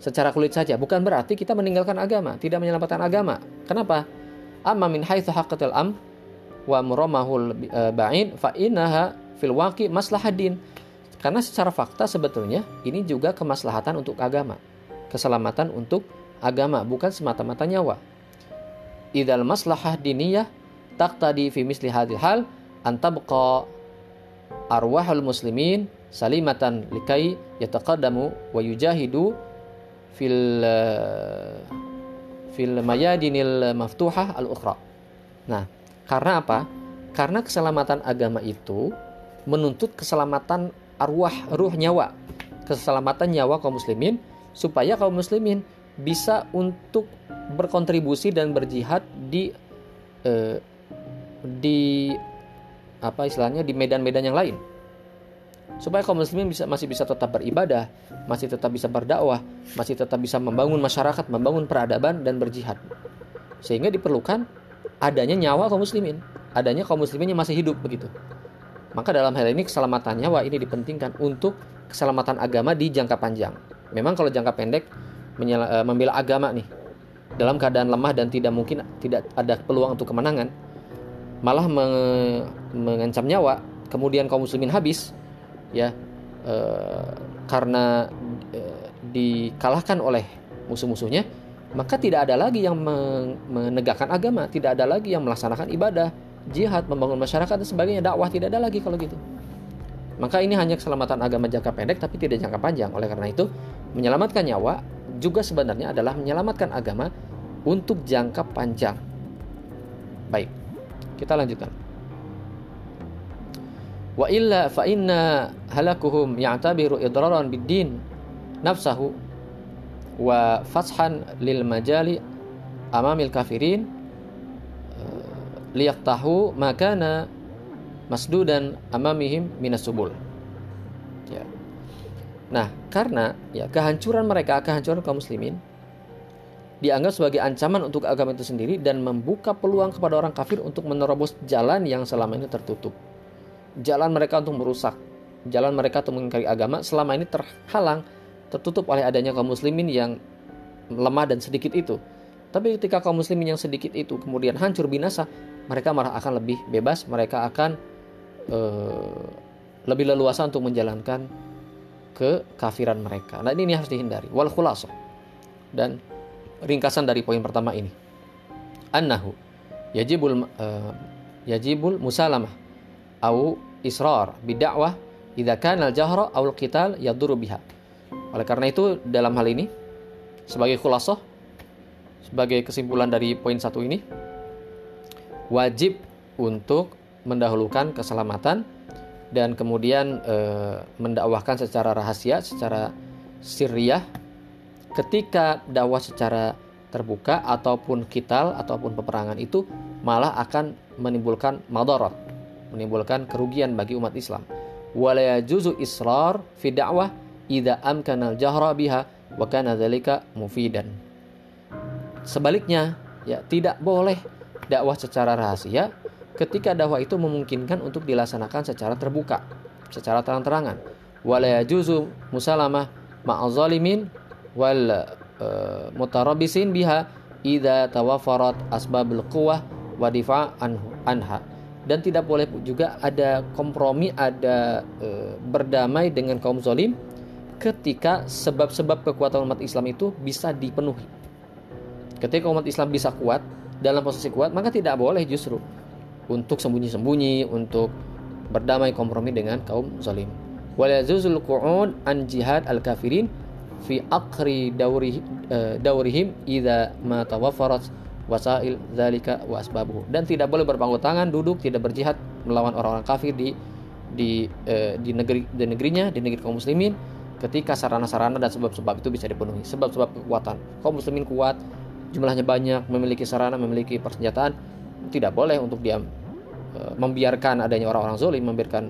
secara kulit saja bukan berarti kita meninggalkan agama, tidak menyelamatkan agama. Kenapa? Amma min haitsu haqqatil am wa muramahul eh, ba'in fa innaha fil waqi maslahadin. Karena secara fakta sebetulnya ini juga kemaslahatan untuk agama. Keselamatan untuk agama bukan semata-mata nyawa. Idal maslahah diniyah taqtadi fi misli hadhil hal antabqa arwahul muslimin salimatan likai yataqaddamu wa yujahidu fil eh, fil mayadinil maftuhah al ukhra. Nah, karena apa? Karena keselamatan agama itu menuntut keselamatan arwah, ruh nyawa, keselamatan nyawa kaum muslimin supaya kaum muslimin bisa untuk berkontribusi dan berjihad di eh, di apa istilahnya di medan-medan yang lain supaya kaum muslimin bisa masih bisa tetap beribadah, masih tetap bisa berdakwah, masih tetap bisa membangun masyarakat, membangun peradaban dan berjihad. Sehingga diperlukan adanya nyawa kaum muslimin, adanya kaum muslimin yang masih hidup begitu. Maka dalam hal ini keselamatan nyawa ini dipentingkan untuk keselamatan agama di jangka panjang. Memang kalau jangka pendek e, membela agama nih dalam keadaan lemah dan tidak mungkin tidak ada peluang untuk kemenangan, malah mengancam nyawa, kemudian kaum muslimin habis, ya e, karena e, dikalahkan oleh musuh-musuhnya maka tidak ada lagi yang menegakkan agama tidak ada lagi yang melaksanakan ibadah jihad membangun masyarakat dan sebagainya. Dakwah tidak ada lagi kalau gitu. Maka ini hanya keselamatan agama jangka pendek tapi tidak jangka panjang. Oleh karena itu menyelamatkan nyawa juga sebenarnya adalah menyelamatkan agama untuk jangka panjang. Baik kita lanjutkan wa illa fa inna halakuhum ya'tabiru idraran bid-din nafsahu wa fashan lil majali amamil kafirin eh, liyaqtahu makana masdudan amamihim minas subul ya. Nah, karena ya kehancuran mereka, kehancuran kaum muslimin dianggap sebagai ancaman untuk agama itu sendiri dan membuka peluang kepada orang kafir untuk menerobos jalan yang selama ini tertutup jalan mereka untuk merusak, jalan mereka untuk mengingkari agama selama ini terhalang, tertutup oleh adanya kaum muslimin yang lemah dan sedikit itu. Tapi ketika kaum muslimin yang sedikit itu kemudian hancur binasa, mereka malah akan lebih bebas, mereka akan uh, lebih leluasa untuk menjalankan kekafiran mereka. Nah ini, ini harus dihindari. Wal khulaso. Dan ringkasan dari poin pertama ini. Annahu yajibul uh, yajibul musalamah au israr bidakwah idza kana al-jahra aw al-qital yadurru biha. Oleh karena itu dalam hal ini sebagai khulasah sebagai kesimpulan dari poin satu ini wajib untuk mendahulukan keselamatan dan kemudian e, mendakwahkan secara rahasia, secara sirriyah ketika dakwah secara terbuka ataupun kital ataupun peperangan itu malah akan menimbulkan madarat menimbulkan kerugian bagi umat Islam. Wala yajuzu israr fi da'wah idza amkana al-jahra biha wa kana dzalika mufidan. Sebaliknya, ya tidak boleh dakwah secara rahasia ketika dakwah itu memungkinkan untuk dilaksanakan secara terbuka, secara terang-terangan. Wala yajuzu musalamah ma'al zalimin wal uh, mutarabisin biha idza tawafarat asbabul quwwah wa difa' anha dan tidak boleh juga ada kompromi, ada e, berdamai dengan kaum zolim ketika sebab-sebab kekuatan umat Islam itu bisa dipenuhi. Ketika umat Islam bisa kuat dalam posisi kuat, maka tidak boleh justru untuk sembunyi-sembunyi, untuk berdamai kompromi dengan kaum zalim. Walazuzul qu'ud an jihad al-kafirin fi akri daurihim, uh, daurihim idza ma tawaffarat wasail zalika wa dan tidak boleh berpangku tangan duduk tidak berjihad melawan orang-orang kafir di di eh, di negeri di negerinya di negeri kaum muslimin ketika sarana-sarana dan sebab-sebab itu bisa dipenuhi. Sebab-sebab kekuatan. Kaum muslimin kuat jumlahnya banyak memiliki sarana memiliki persenjataan tidak boleh untuk diam eh, membiarkan adanya orang-orang zolim membiarkan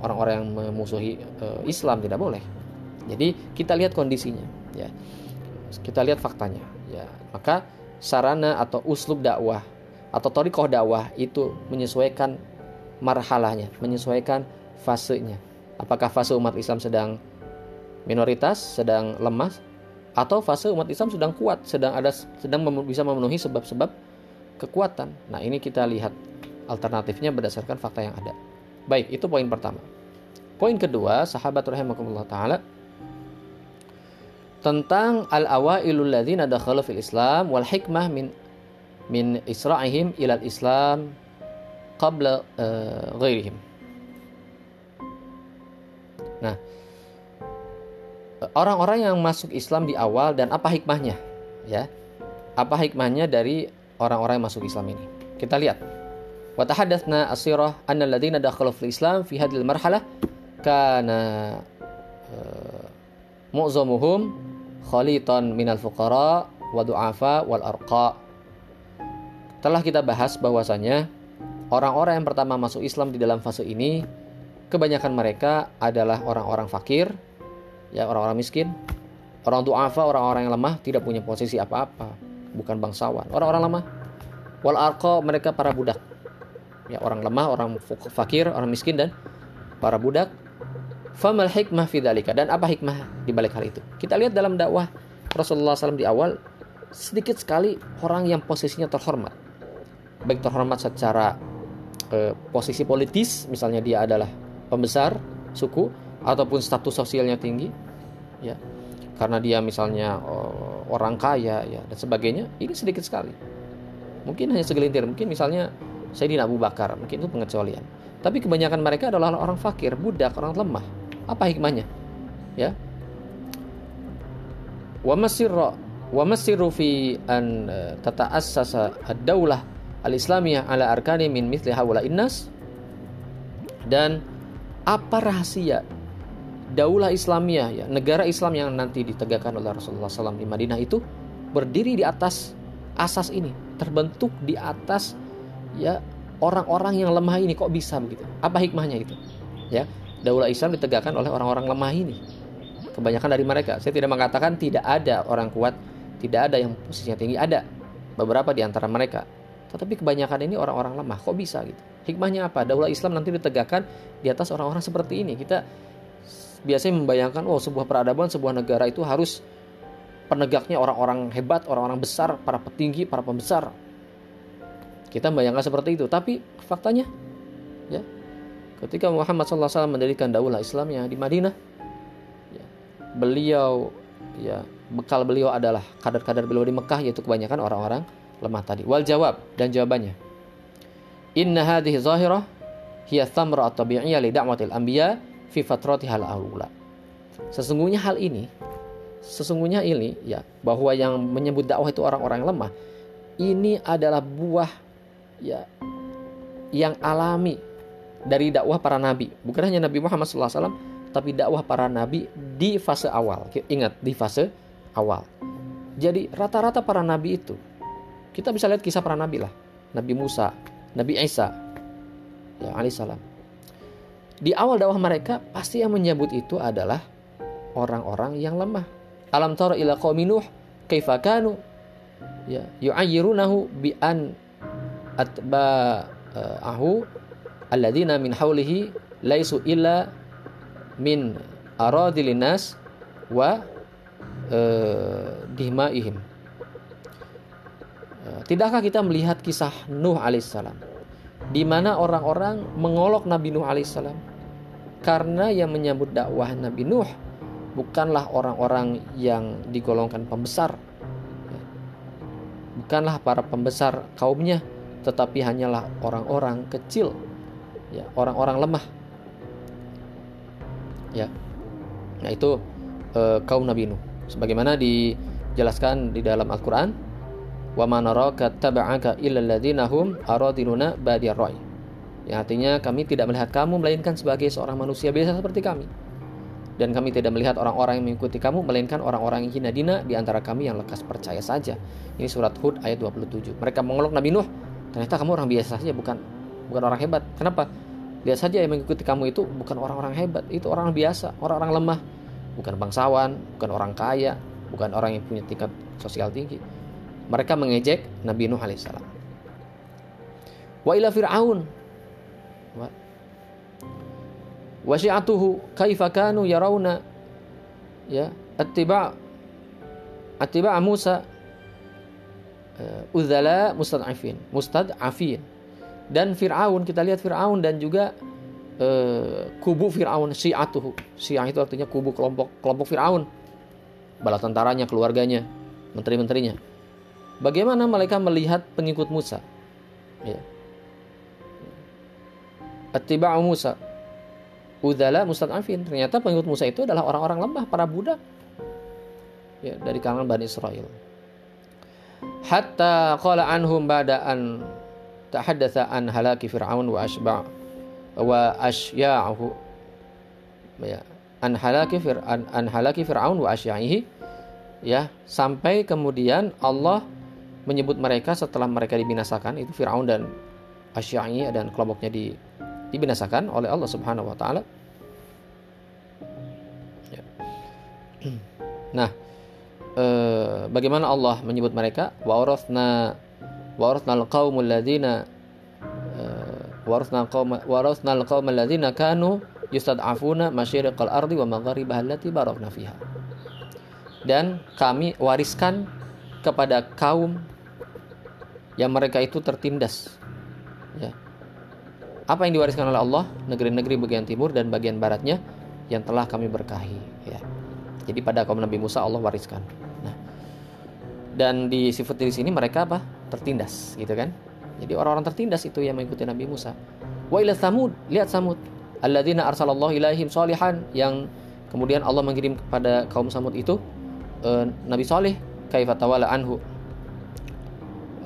orang-orang yang memusuhi eh, Islam tidak boleh. Jadi kita lihat kondisinya ya. Kita lihat faktanya ya. Maka sarana atau uslub dakwah atau torikoh dakwah itu menyesuaikan marhalahnya, menyesuaikan fasenya. Apakah fase umat Islam sedang minoritas, sedang lemah, atau fase umat Islam sedang kuat, sedang ada sedang bisa memenuhi sebab-sebab kekuatan. Nah, ini kita lihat alternatifnya berdasarkan fakta yang ada. Baik, itu poin pertama. Poin kedua, sahabat rahimakumullah taala tentang al-awailul ladzina dakhalu fil Islam wal hikmah min min isra'ihim ila islam qabla uh, ghairihim. Nah, orang-orang yang masuk Islam di awal dan apa hikmahnya? Ya. Apa hikmahnya dari orang-orang yang masuk Islam ini? Kita lihat. Wa tahaddatsna asirah anna alladziina dakhalu fil Islam fi hadhil marhalah kana uh, mu'zamuhum khalitan minal fuqara wa du'afa wal arqa. Telah kita bahas bahwasanya orang-orang yang pertama masuk Islam di dalam fase ini kebanyakan mereka adalah orang-orang fakir, ya orang-orang miskin, orang du'afa, orang-orang yang lemah tidak punya posisi apa-apa, bukan bangsawan, orang-orang lemah. Wal arqa mereka para budak. Ya, orang lemah, orang fakir, orang miskin dan para budak Famal hikmah fidalika dan apa hikmah di balik hal itu? Kita lihat dalam dakwah Rasulullah SAW di awal sedikit sekali orang yang posisinya terhormat, baik terhormat secara eh, posisi politis, misalnya dia adalah pembesar suku ataupun status sosialnya tinggi, ya. Karena dia misalnya oh, orang kaya ya dan sebagainya ini sedikit sekali. Mungkin hanya segelintir. Mungkin misalnya Sayyidina Abu Bakar mungkin itu pengecualian. Tapi kebanyakan mereka adalah orang fakir budak orang lemah apa hikmahnya? Ya. Wa masirra wa masirru fi an eh, tata'assasa ad-daulah al-islamiyah ala arkani min mithli haula innas dan apa rahasia daulah Islamiyah ya negara Islam yang nanti ditegakkan oleh Rasulullah SAW di Madinah itu berdiri di atas asas ini terbentuk di atas ya orang-orang yang lemah ini kok bisa begitu apa hikmahnya itu ya daulah Islam ditegakkan oleh orang-orang lemah ini. Kebanyakan dari mereka. Saya tidak mengatakan tidak ada orang kuat, tidak ada yang posisinya tinggi, ada beberapa di antara mereka. Tetapi kebanyakan ini orang-orang lemah. Kok bisa gitu? Hikmahnya apa? Daulah Islam nanti ditegakkan di atas orang-orang seperti ini. Kita biasanya membayangkan, oh sebuah peradaban, sebuah negara itu harus penegaknya orang-orang hebat, orang-orang besar, para petinggi, para pembesar. Kita membayangkan seperti itu. Tapi faktanya, ya Ketika Muhammad SAW mendirikan daulah Islamnya di Madinah, ya, beliau ya bekal beliau adalah kadar-kadar beliau di Mekah yaitu kebanyakan orang-orang lemah tadi. Wal jawab dan jawabannya. Inna hadhihi zahirah hiya thamra at-tabi'iyya li da'watil anbiya fi fatratiha al-awla. Sesungguhnya hal ini sesungguhnya ini ya bahwa yang menyebut dakwah itu orang-orang lemah ini adalah buah ya yang alami dari dakwah para nabi. Bukan hanya Nabi Muhammad SAW, tapi dakwah para nabi di fase awal. Ingat, di fase awal. Jadi rata-rata para nabi itu, kita bisa lihat kisah para nabi lah. Nabi Musa, Nabi Isa, ya alaihissalam. Di awal dakwah mereka, pasti yang menyebut itu adalah orang-orang yang lemah. Alam tara ila qaumi Nuh kaifa kanu ya yu'ayyirunahu bi an atba'ahu alladzina min haulihi laisu illa min aradilinas wa uh, dihmaihim. Uh, tidakkah kita melihat kisah Nuh alaihissalam? Di mana orang-orang mengolok Nabi Nuh alaihissalam? Karena yang menyambut dakwah Nabi Nuh bukanlah orang-orang yang digolongkan pembesar. Bukanlah para pembesar kaumnya tetapi hanyalah orang-orang kecil ya orang-orang lemah. Ya. Nah itu e, kaum Nabi Nuh. Sebagaimana dijelaskan di dalam Al-Qur'an wa manaraka taba'aka illa alladziina hum yang artinya kami tidak melihat kamu melainkan sebagai seorang manusia biasa seperti kami. Dan kami tidak melihat orang-orang yang mengikuti kamu melainkan orang-orang yang hina dina di antara kami yang lekas percaya saja. Ini surat Hud ayat 27. Mereka mengolok Nabi Nuh, ternyata kamu orang biasa saja bukan bukan orang hebat. Kenapa? Lihat saja yang mengikuti kamu itu bukan orang-orang hebat, itu orang biasa, orang-orang lemah, bukan bangsawan, bukan orang kaya, bukan orang yang punya tingkat sosial tinggi. Mereka mengejek Nabi Nuh alaihissalam. Wa ila Fir'aun. Wa syi'atuhu kaifa kanu yarawna ya attiba' attiba' Musa uh, mustad'afin mustad'afin Dan Fir'aun, kita lihat Fir'aun dan juga uh, kubu Fir'aun, Syi'atuhu. Syi'ah itu artinya kubu kelompok kelompok Fir'aun. Bala tentaranya, keluarganya, menteri-menterinya. Bagaimana mereka melihat pengikut Musa? Ya. Attiba'u Musa. Udala mustad'afin. Ternyata pengikut Musa itu adalah orang-orang lemah, para budak. Ya, dari kalangan Bani Israel. Hatta qala anhum ba'da an tahaddatsa an halaki fir'aun wa asba' wa asya'ahu ya an halaki fir an, halaki fir'aun wa ya sampai kemudian Allah menyebut mereka setelah mereka dibinasakan itu Firaun dan Asya'i dan kelompoknya di, dibinasakan oleh Allah Subhanahu wa taala. Ya. Nah, eh, bagaimana Allah menyebut mereka? Wa warathna wa warathna al-qaumul ladzina eh, warathna qaum warathna al-qaumul ladzina kanu yustad'afuna masyariqal ardi wa magharibaha allati barakna fiha. Dan kami wariskan kepada kaum yang mereka itu tertindas. Ya. Apa yang diwariskan oleh Allah? Negeri-negeri bagian timur dan bagian baratnya yang telah kami berkahi. Ya. Jadi pada kaum Nabi Musa Allah wariskan. Dan di sifat di sini mereka apa? Tertindas, gitu kan? Jadi orang-orang tertindas itu yang mengikuti Nabi Musa. Wa ila Samud, lihat Samud. Alladzina arsalallahu ilaihim solihan yang kemudian Allah mengirim kepada kaum Samud itu uh, Nabi Saleh kaifa tawala anhu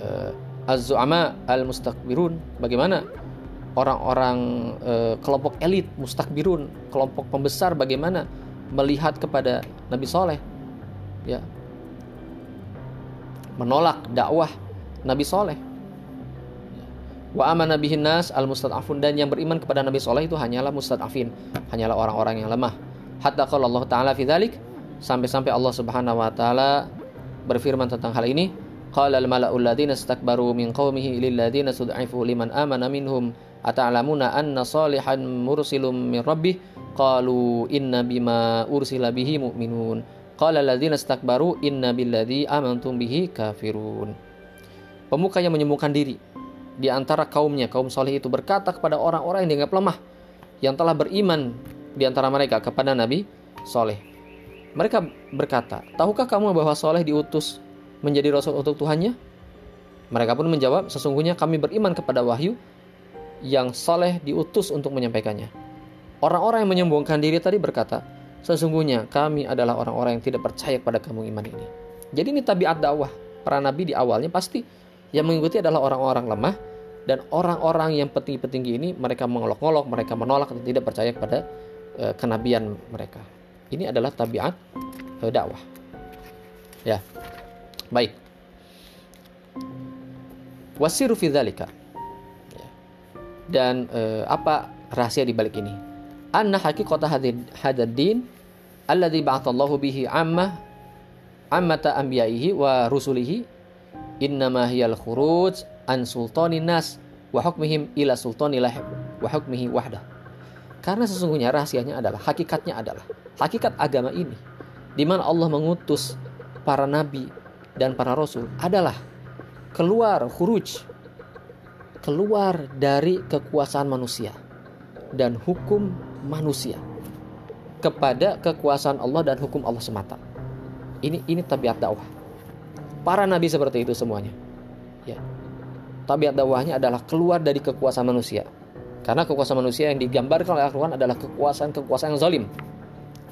uh, az-zu'ama al-mustakbirun bagaimana orang-orang uh, kelompok elit mustakbirun kelompok pembesar bagaimana melihat kepada Nabi Soleh ya menolak dakwah Nabi Soleh. Wa amana bihin nas al mustad'afun dan yang beriman kepada Nabi Soleh itu hanyalah mustad'afin hanyalah orang-orang yang lemah. Hatta kalau Allah taala fi sampai-sampai Allah Subhanahu wa taala berfirman tentang hal ini qala al mala'u alladziina istakbaru min qaumihi lil ladziina sud'ifu liman amana minhum ata'lamuna anna salihan mursilum min rabbih? Qalu inna bima ursila bihi mu'minun qala alladziina istakbaru inna billadzi amantum bihi kafirun pemuka yang menyembuhkan diri di antara kaumnya kaum saleh itu berkata kepada orang-orang yang dianggap lemah yang telah beriman di antara mereka kepada Nabi Soleh mereka berkata, tahukah kamu bahwa Soleh diutus menjadi rasul untuk Tuhannya? Mereka pun menjawab, sesungguhnya kami beriman kepada wahyu yang Soleh diutus untuk menyampaikannya. Orang-orang yang menyembuhkan diri tadi berkata, sesungguhnya kami adalah orang-orang yang tidak percaya pada kamu iman ini. Jadi ini tabiat dakwah. Para nabi di awalnya pasti yang mengikuti adalah orang-orang lemah dan orang-orang yang petinggi-petinggi ini mereka mengolok-olok, mereka menolak dan tidak percaya kepada uh, kenabian mereka. Ini adalah tabiat uh, dakwah. Ya. Baik. Wasiru fi dzalika. Ya. Dan uh, apa rahasia di balik ini? Anna haqiqata hadzal din alladzi ba'athallahu bihi amma ammata anbiya'ihi wa rusulihi innama hiyal khuruj an sultanin nas wa hukmihim ila sultanilah wa hukmihi wahdah. Karena sesungguhnya rahasianya adalah hakikatnya adalah hakikat agama ini di mana Allah mengutus para nabi dan para rasul adalah keluar huruj keluar dari kekuasaan manusia dan hukum manusia kepada kekuasaan Allah dan hukum Allah semata. Ini ini tabiat dakwah. Para nabi seperti itu semuanya. Ya. Tabiat dakwahnya adalah keluar dari kekuasaan manusia. Karena kekuasaan manusia yang digambarkan oleh Al-Quran adalah kekuasaan-kekuasaan yang zalim.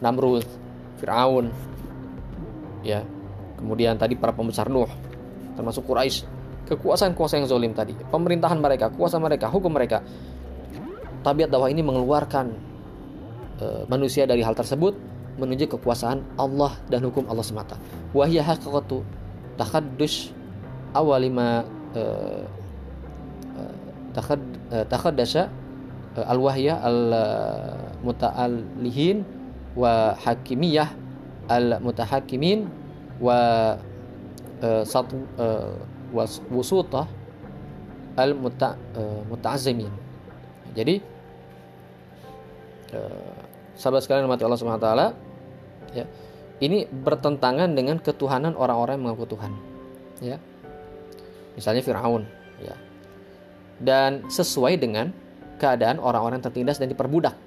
Namrud, Firaun, ya. Kemudian tadi para pembesar Nuh, termasuk Quraisy, kekuasaan-kekuasaan yang zalim tadi, pemerintahan mereka, kuasa mereka, hukum mereka. Tabiat dakwah ini mengeluarkan uh, manusia dari hal tersebut menuju kekuasaan Allah dan hukum Allah semata. Wahya haqiqatu takhaddus awalima uh, uh, takhaddasa uh, al-wahya al-muta'allihin wa hakimiyah al mutahakimin wa satu wusuta al muta muta'azzimin jadi uh, sahabat sekalian mati Allah Subhanahu wa taala ya ini bertentangan dengan ketuhanan orang-orang yang mengaku Tuhan ya misalnya Firaun ya dan sesuai dengan keadaan orang-orang tertindas dan diperbudak.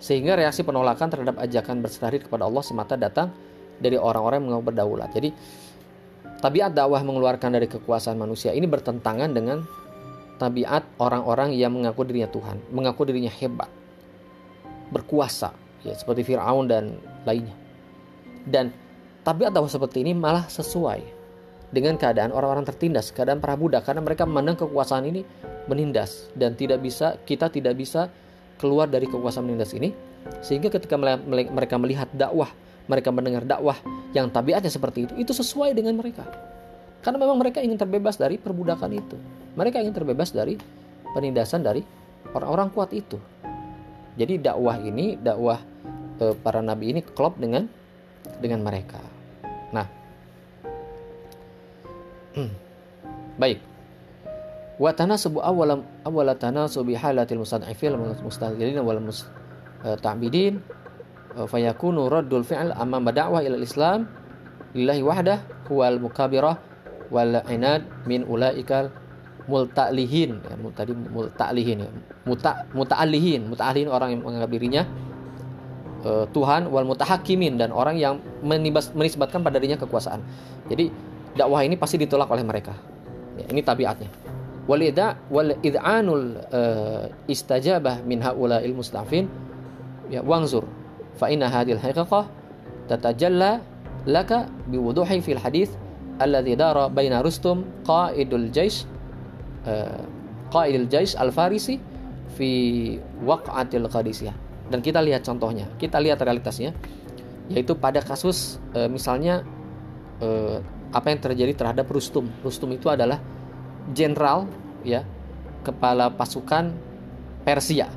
Sehingga reaksi penolakan terhadap ajakan berserah kepada Allah semata datang dari orang-orang yang mengaku berdaulat. Jadi tabiat dakwah mengeluarkan dari kekuasaan manusia ini bertentangan dengan tabiat orang-orang yang mengaku dirinya Tuhan, mengaku dirinya hebat, berkuasa, ya seperti Firaun dan lainnya. Dan tabiat dakwah seperti ini malah sesuai dengan keadaan orang-orang tertindas, keadaan para budak karena mereka memandang kekuasaan ini menindas dan tidak bisa kita tidak bisa keluar dari kekuasaan menindas ini sehingga ketika mereka melihat dakwah mereka mendengar dakwah yang tabiatnya seperti itu, itu sesuai dengan mereka. Karena memang mereka ingin terbebas dari perbudakan itu. Mereka ingin terbebas dari penindasan dari orang-orang kuat itu. Jadi dakwah ini, dakwah e, para nabi ini klop dengan dengan mereka. Nah, baik. Wa tanasubu awwalam awwala tanasubi halatil mustad'ifil mustadilin wal musta'bidin fayakunu raddul fi'l amma da'wah ila islam lillahi wahdah huwal mukabirah wal inad min ulaikal multa'lihin. Ya tadi multa'lihin ya. Muta muta'allihin. Muta'allihin orang yang menganggap dirinya uh, Tuhan wal mutahakimin dan orang yang menibas, menisbatkan pada dirinya kekuasaan. Jadi dakwah ini pasti ditolak oleh mereka. Ya, ini tabiatnya. Wal idza wal id'anul uh, istajabah min haula il mustafin ya wangzur fa inna hadhil haqiqah tatajalla laka biwuduhi fil hadis alladhi dara baina Rustum qaidul jais uh, qaidul jais al-Farisi fi waq'atil Qadisiyah. Dan kita lihat contohnya. Kita lihat realitasnya. Yaitu pada kasus uh, misalnya uh, apa yang terjadi terhadap Rustum. Rustum itu adalah jenderal ya kepala pasukan Persia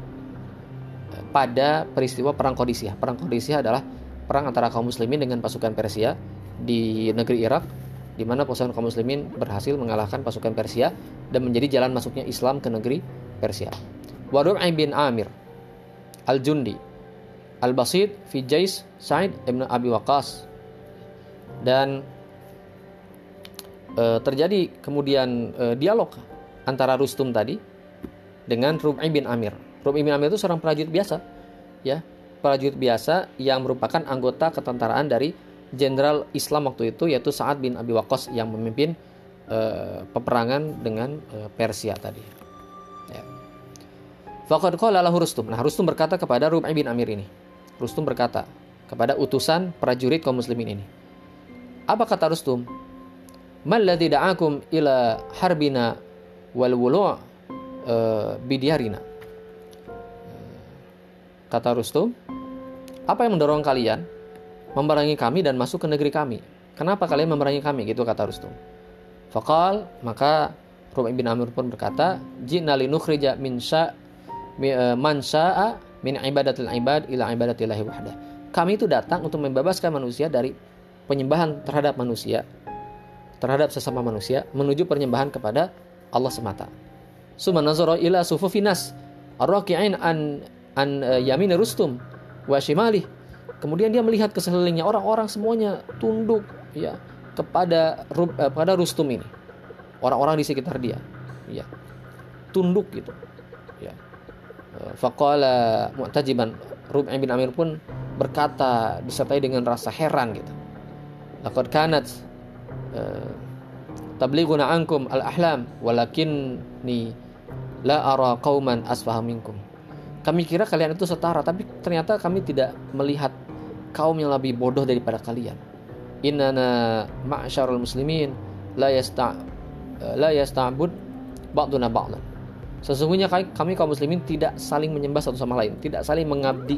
pada peristiwa Perang Qadisiyah. Perang Qadisiyah adalah perang antara kaum muslimin dengan pasukan Persia di negeri Irak di mana pasukan kaum muslimin berhasil mengalahkan pasukan Persia dan menjadi jalan masuknya Islam ke negeri Persia. Waru'i bin Amir Al-Jundi Al-Basid fi Jais Sa'id ibn Abi Waqas dan e, terjadi kemudian e, dialog antara Rustum tadi dengan Rub'i bin Amir. Rum bin Amir itu seorang prajurit biasa, ya, prajurit biasa yang merupakan anggota ketentaraan dari jenderal Islam waktu itu yaitu Sa'ad bin Abi Waqqas yang memimpin uh, peperangan dengan uh, Persia tadi. Ya. Faqad Rustum. Nah, Rustum berkata kepada Rub'i bin Amir ini. Rustum berkata kepada utusan prajurit kaum muslimin ini. Apa kata Rustum? Mal ladzi da'akum ila harbina wal wulu' uh, bidiarina Kata Rustum, apa yang mendorong kalian memerangi kami dan masuk ke negeri kami? Kenapa kalian memerangi kami? Gitu kata Rustum. Fakal, maka Rumi bin Amir pun berkata, Jina linukhrija min sya e, man sya'a min ibadatil ibad ila ibadatillahi wahda. Kami itu datang untuk membebaskan manusia dari penyembahan terhadap manusia, terhadap sesama manusia, menuju penyembahan kepada Allah semata. Suma nazara ila sufufinas arraki'in an an uh, yamin Rustum wa shimali. Kemudian dia melihat ke sekelilingnya orang-orang semuanya tunduk ya kepada uh, pada Rustum ini. Orang-orang di sekitar dia. Ya. Tunduk gitu. Ya. Uh, faqala mu'tajiban Rub'i bin Amir pun berkata disertai dengan rasa heran gitu. Laqad kanat uh, tablighuna ankum al-ahlam walakinni la ara qauman asfaha minkum kami kira kalian itu setara, tapi ternyata kami tidak melihat kaum yang lebih bodoh daripada kalian. Innana ma'syarul muslimin la yasta la yasta'bud ba'duna ba'dan. Sesungguhnya kami, kaum muslimin tidak saling menyembah satu sama lain, tidak saling mengabdi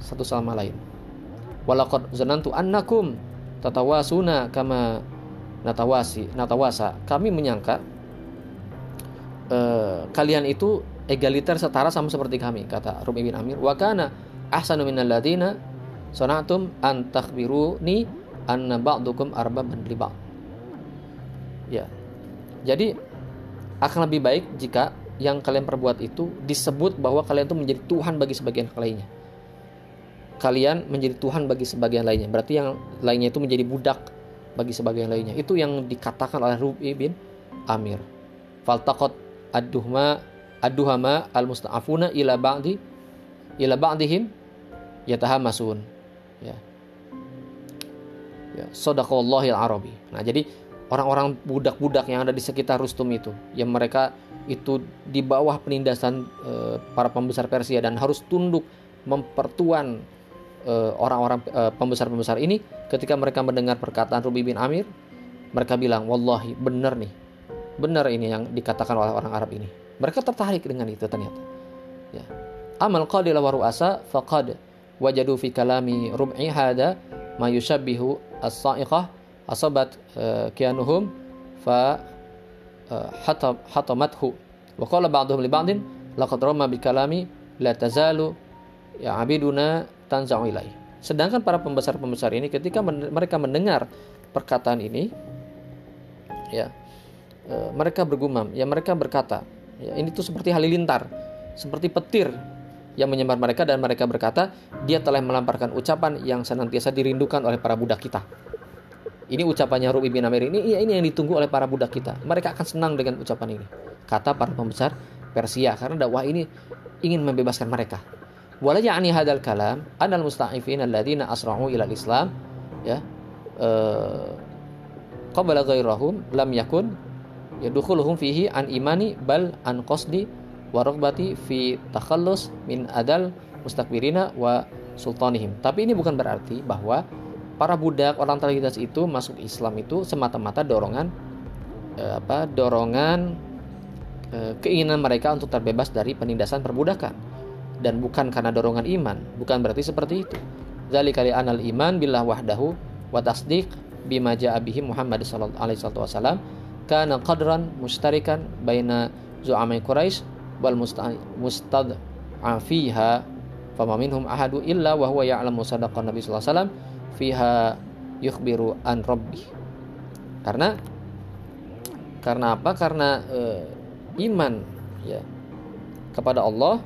satu sama lain. Walaqad zanantu annakum tatawasuna kama natawasi natawasa. Kami menyangka uh, kalian itu egaliter setara sama seperti kami kata Rumi bin Amir wa kana ahsanu minal ladina sanatum an takhbiruni anna ba'dukum arbaban li ba'd ya. Jadi akan lebih baik jika yang kalian perbuat itu disebut bahwa kalian itu menjadi Tuhan bagi sebagian lainnya. Kalian menjadi Tuhan bagi sebagian lainnya. Berarti yang lainnya itu menjadi budak bagi sebagian lainnya. Itu yang dikatakan oleh Rubi bin Amir. Faltaqat aduhma aduhama al musta'afuna ila ba'di ila ba'dihim yatahamasun ya. Ya sadaqallahil arabi. Nah jadi orang-orang budak-budak yang ada di sekitar Rustum itu yang mereka itu di bawah penindasan e, para pembesar Persia dan harus tunduk mempertuan eh, orang-orang e, pembesar-pembesar ini ketika mereka mendengar perkataan Rubi bin Amir mereka bilang wallahi benar nih. Benar ini yang dikatakan oleh orang Arab ini. Mereka tertarik dengan itu ternyata. Ya. Amal qadila wa ru'asa faqad wajadu fi kalami rub'i hada ma yushabbihu as-sa'iqah asabat uh, kianuhum fa uh, hatamathu. Wa qala ba'dhum li ba'din laqad rama bi kalami la tazalu ya abiduna tanza'u ilai sedangkan para pembesar-pembesar ini ketika men mereka mendengar perkataan ini ya uh, mereka bergumam ya mereka berkata ya ini tuh seperti halilintar seperti petir yang menyambar mereka dan mereka berkata dia telah melamparkan ucapan yang senantiasa dirindukan oleh para budak kita ini ucapannya Rubi bin Amir ini, iya ini yang ditunggu oleh para budak kita. Mereka akan senang dengan ucapan ini. Kata para pembesar Persia karena dakwah ini ingin membebaskan mereka. Wala ya'ni hadal kalam anal musta'ifin alladziina asra'u ila islam ya eh, qabla ghairahum lam yakun yadkhuluhum fihi an imani bal an qasdi wa raghbati fi takhallus min adal mustakbirina wa sultanihim. Tapi ini bukan berarti bahwa para budak orang terlintas itu masuk Islam itu semata-mata dorongan eh, apa dorongan eh, keinginan mereka untuk terbebas dari penindasan perbudakan dan bukan karena dorongan iman bukan berarti seperti itu kali anal iman billah wahdahu wa tasdiq bima ja'a bihi Muhammad sallallahu alaihi wasallam kana qadran mustarikan baina zu'amai Quraisy wal mustad'afiha fama minhum ahadu illa wa huwa ya'lamu sadaqan Nabi sallallahu alaihi wasallam fiha yukhbiru an rabbi karena karena apa? Karena e, iman ya kepada Allah.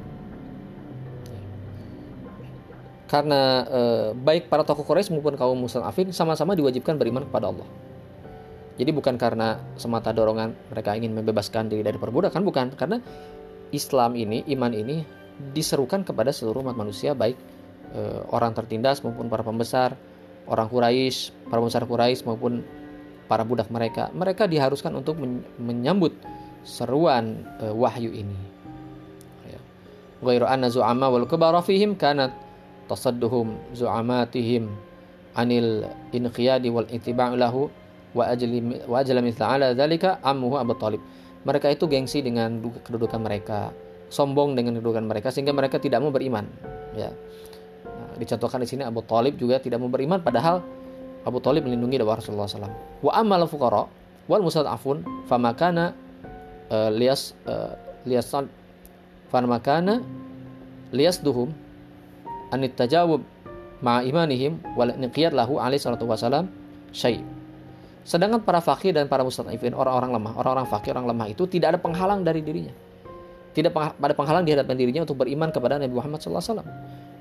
Karena e, baik para tokoh Quraisy maupun kaum Afin sama-sama diwajibkan beriman kepada Allah. Jadi bukan karena semata dorongan mereka ingin membebaskan diri dari perbudakan, bukan. Karena Islam ini, iman ini diserukan kepada seluruh umat manusia baik e, orang tertindas maupun para pembesar, orang Quraisy, para pembesar Quraisy maupun para budak mereka, mereka diharuskan untuk menyambut seruan uh, wahyu ini. Ya. Ghairu anna zu'ama wal kubara fihim kanat tasadduhum zu'amatihim anil inqiyadi wal ittiba' lahu wa ajli wa ajla mithla ala dzalika ammuhu Abu Talib. Mereka itu gengsi dengan kedudukan mereka, sombong dengan kedudukan mereka sehingga mereka tidak mau beriman, ya dicontohkan di sini Abu Talib juga tidak mau beriman padahal Abu Talib melindungi dakwah Rasulullah SAW. Wa amal fuqara wal afun famakana lias lias famakana lias duhum anit tajawub ma imanihim wal niqiyat lahu alaihi salatu wasalam syai. Sedangkan para fakir dan para mustad'ifin, orang-orang lemah, orang-orang fakir, orang lemah itu tidak ada penghalang dari dirinya. Tidak ada penghalang di hadapan dirinya untuk beriman kepada Nabi Muhammad SAW.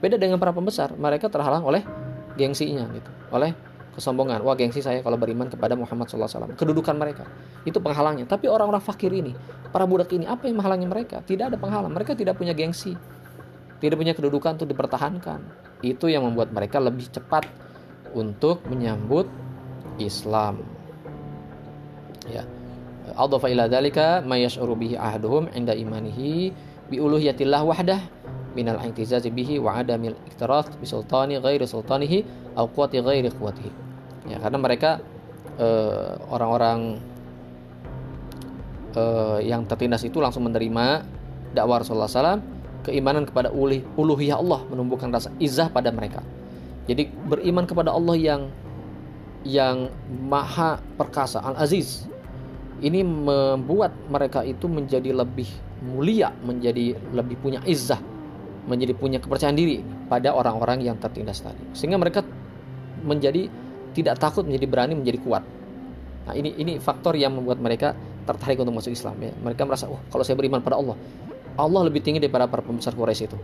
Beda dengan para pembesar, mereka terhalang oleh gengsinya gitu, oleh kesombongan. Wah, gengsi saya kalau beriman kepada Muhammad SAW. Kedudukan mereka itu penghalangnya. Tapi orang-orang fakir ini, para budak ini, apa yang menghalangi mereka? Tidak ada penghalang. Mereka tidak punya gengsi, tidak punya kedudukan untuk dipertahankan. Itu yang membuat mereka lebih cepat untuk menyambut Islam. Ya. Adhafa ila dzalika may yash'uru bihi ahaduhum 'inda imanihi bi uluhiyatillah wahdah minal i'tizazi bihi wa adamil iktirath bi sultani ghairi sultanihi au quwati ghairi quwatihi. Ya, karena mereka uh, orang-orang uh, yang tertindas itu langsung menerima dakwah Rasulullah SAW keimanan kepada uluh, uluhiyah Allah menumbuhkan rasa izah pada mereka. Jadi beriman kepada Allah yang yang maha perkasa, al-aziz. Ini membuat mereka itu menjadi lebih mulia, menjadi lebih punya izah menjadi punya kepercayaan diri pada orang-orang yang tertindas tadi. Sehingga mereka menjadi tidak takut menjadi berani menjadi kuat. Nah ini ini faktor yang membuat mereka tertarik untuk masuk Islam ya. Mereka merasa oh kalau saya beriman pada Allah Allah lebih tinggi daripada para pembesar Quraisy itu.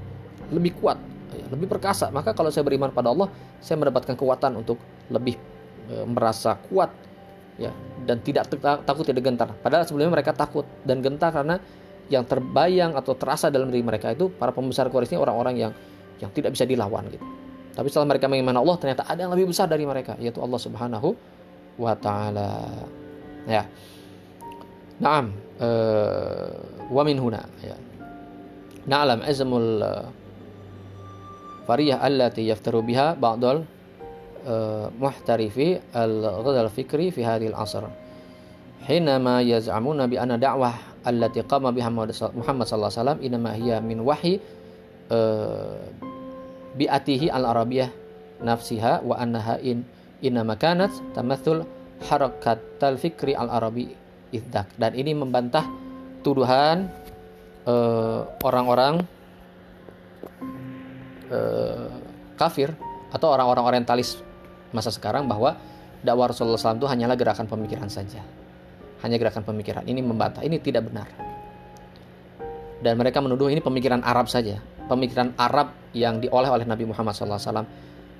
Lebih kuat ya, lebih perkasa. Maka kalau saya beriman pada Allah saya mendapatkan kekuatan untuk lebih e, merasa kuat ya dan tidak takut tidak gentar padahal sebelumnya mereka takut dan gentar karena yang terbayang atau terasa dalam diri mereka itu para pembesar Quraisy orang-orang yang yang tidak bisa dilawan gitu. Tapi setelah mereka mengiman Allah ternyata ada yang lebih besar dari mereka yaitu Allah Subhanahu wa taala. Ya. Naam, uh, wa min huna ya. Na'lam azmul uh, fariyah allati yaftaru biha ba'dal muhtarifi al-ghadal fikri fi hadhil asr hinama yaz'amuna bi anna da'wah allati qama biha Muhammad sallallahu alaihi wasallam inma hiya min wahyi eh, bi atihi al-arabiyah nafsiha wa annaha in inma kanat tamathul harakat al-fikri al-arabi iddak. dan ini membantah tuduhan eh, orang-orang uh, uh, kafir atau orang-orang orientalis masa sekarang bahwa dakwah Rasulullah SAW itu hanyalah gerakan pemikiran saja hanya gerakan pemikiran. Ini membantah, ini tidak benar. Dan mereka menuduh ini pemikiran Arab saja, pemikiran Arab yang diolah oleh Nabi Muhammad SAW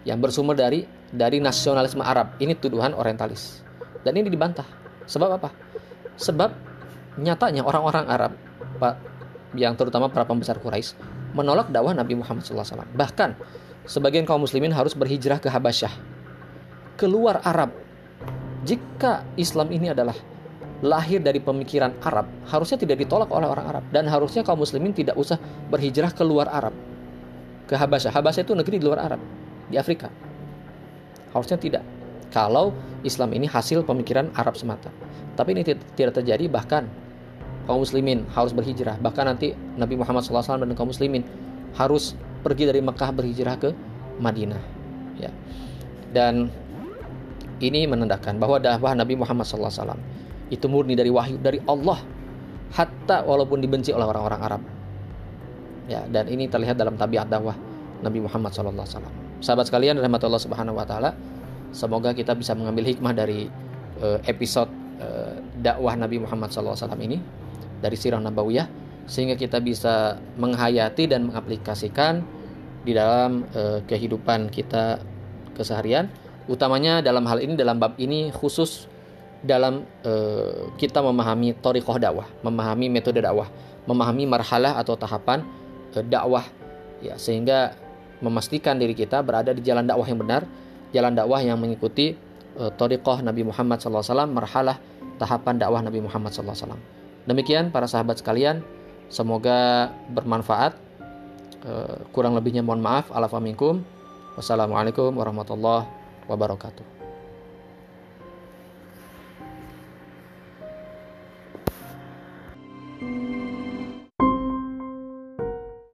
yang bersumber dari dari nasionalisme Arab. Ini tuduhan orientalis. Dan ini dibantah. Sebab apa? Sebab nyatanya orang-orang Arab, Pak, yang terutama para pembesar Quraisy menolak dakwah Nabi Muhammad SAW. Bahkan sebagian kaum muslimin harus berhijrah ke Habasyah, keluar Arab. Jika Islam ini adalah lahir dari pemikiran Arab harusnya tidak ditolak oleh orang Arab dan harusnya kaum muslimin tidak usah berhijrah ke luar Arab ke Habasyah. Habasyah itu negeri di luar Arab di Afrika. Harusnya tidak. Kalau Islam ini hasil pemikiran Arab semata. Tapi ini tidak terjadi bahkan kaum muslimin harus berhijrah. Bahkan nanti Nabi Muhammad SAW dan kaum muslimin harus pergi dari Mekah berhijrah ke Madinah. Ya. Dan ini menandakan bahwa dakwah Nabi Muhammad SAW itu murni dari wahyu dari Allah hatta walaupun dibenci oleh orang-orang Arab. Ya dan ini terlihat dalam tabiat dakwah Nabi Muhammad SAW sahabat sekalian rahmat Allah Subhanahu Wa Taala semoga kita bisa mengambil hikmah dari uh, episode uh, dakwah Nabi Muhammad SAW ini dari sirah nabawiyah sehingga kita bisa menghayati dan mengaplikasikan di dalam uh, kehidupan kita keseharian utamanya dalam hal ini dalam bab ini khusus dalam uh, kita memahami torikoh dakwah, memahami metode dakwah, memahami marhalah atau tahapan uh, dakwah, ya sehingga memastikan diri kita berada di jalan dakwah yang benar, jalan dakwah yang mengikuti uh, torikoh Nabi Muhammad SAW, marhalah tahapan dakwah Nabi Muhammad SAW. Demikian para sahabat sekalian, semoga bermanfaat. Uh, kurang lebihnya mohon maaf. Alafaminkum. Wassalamualaikum warahmatullahi wabarakatuh.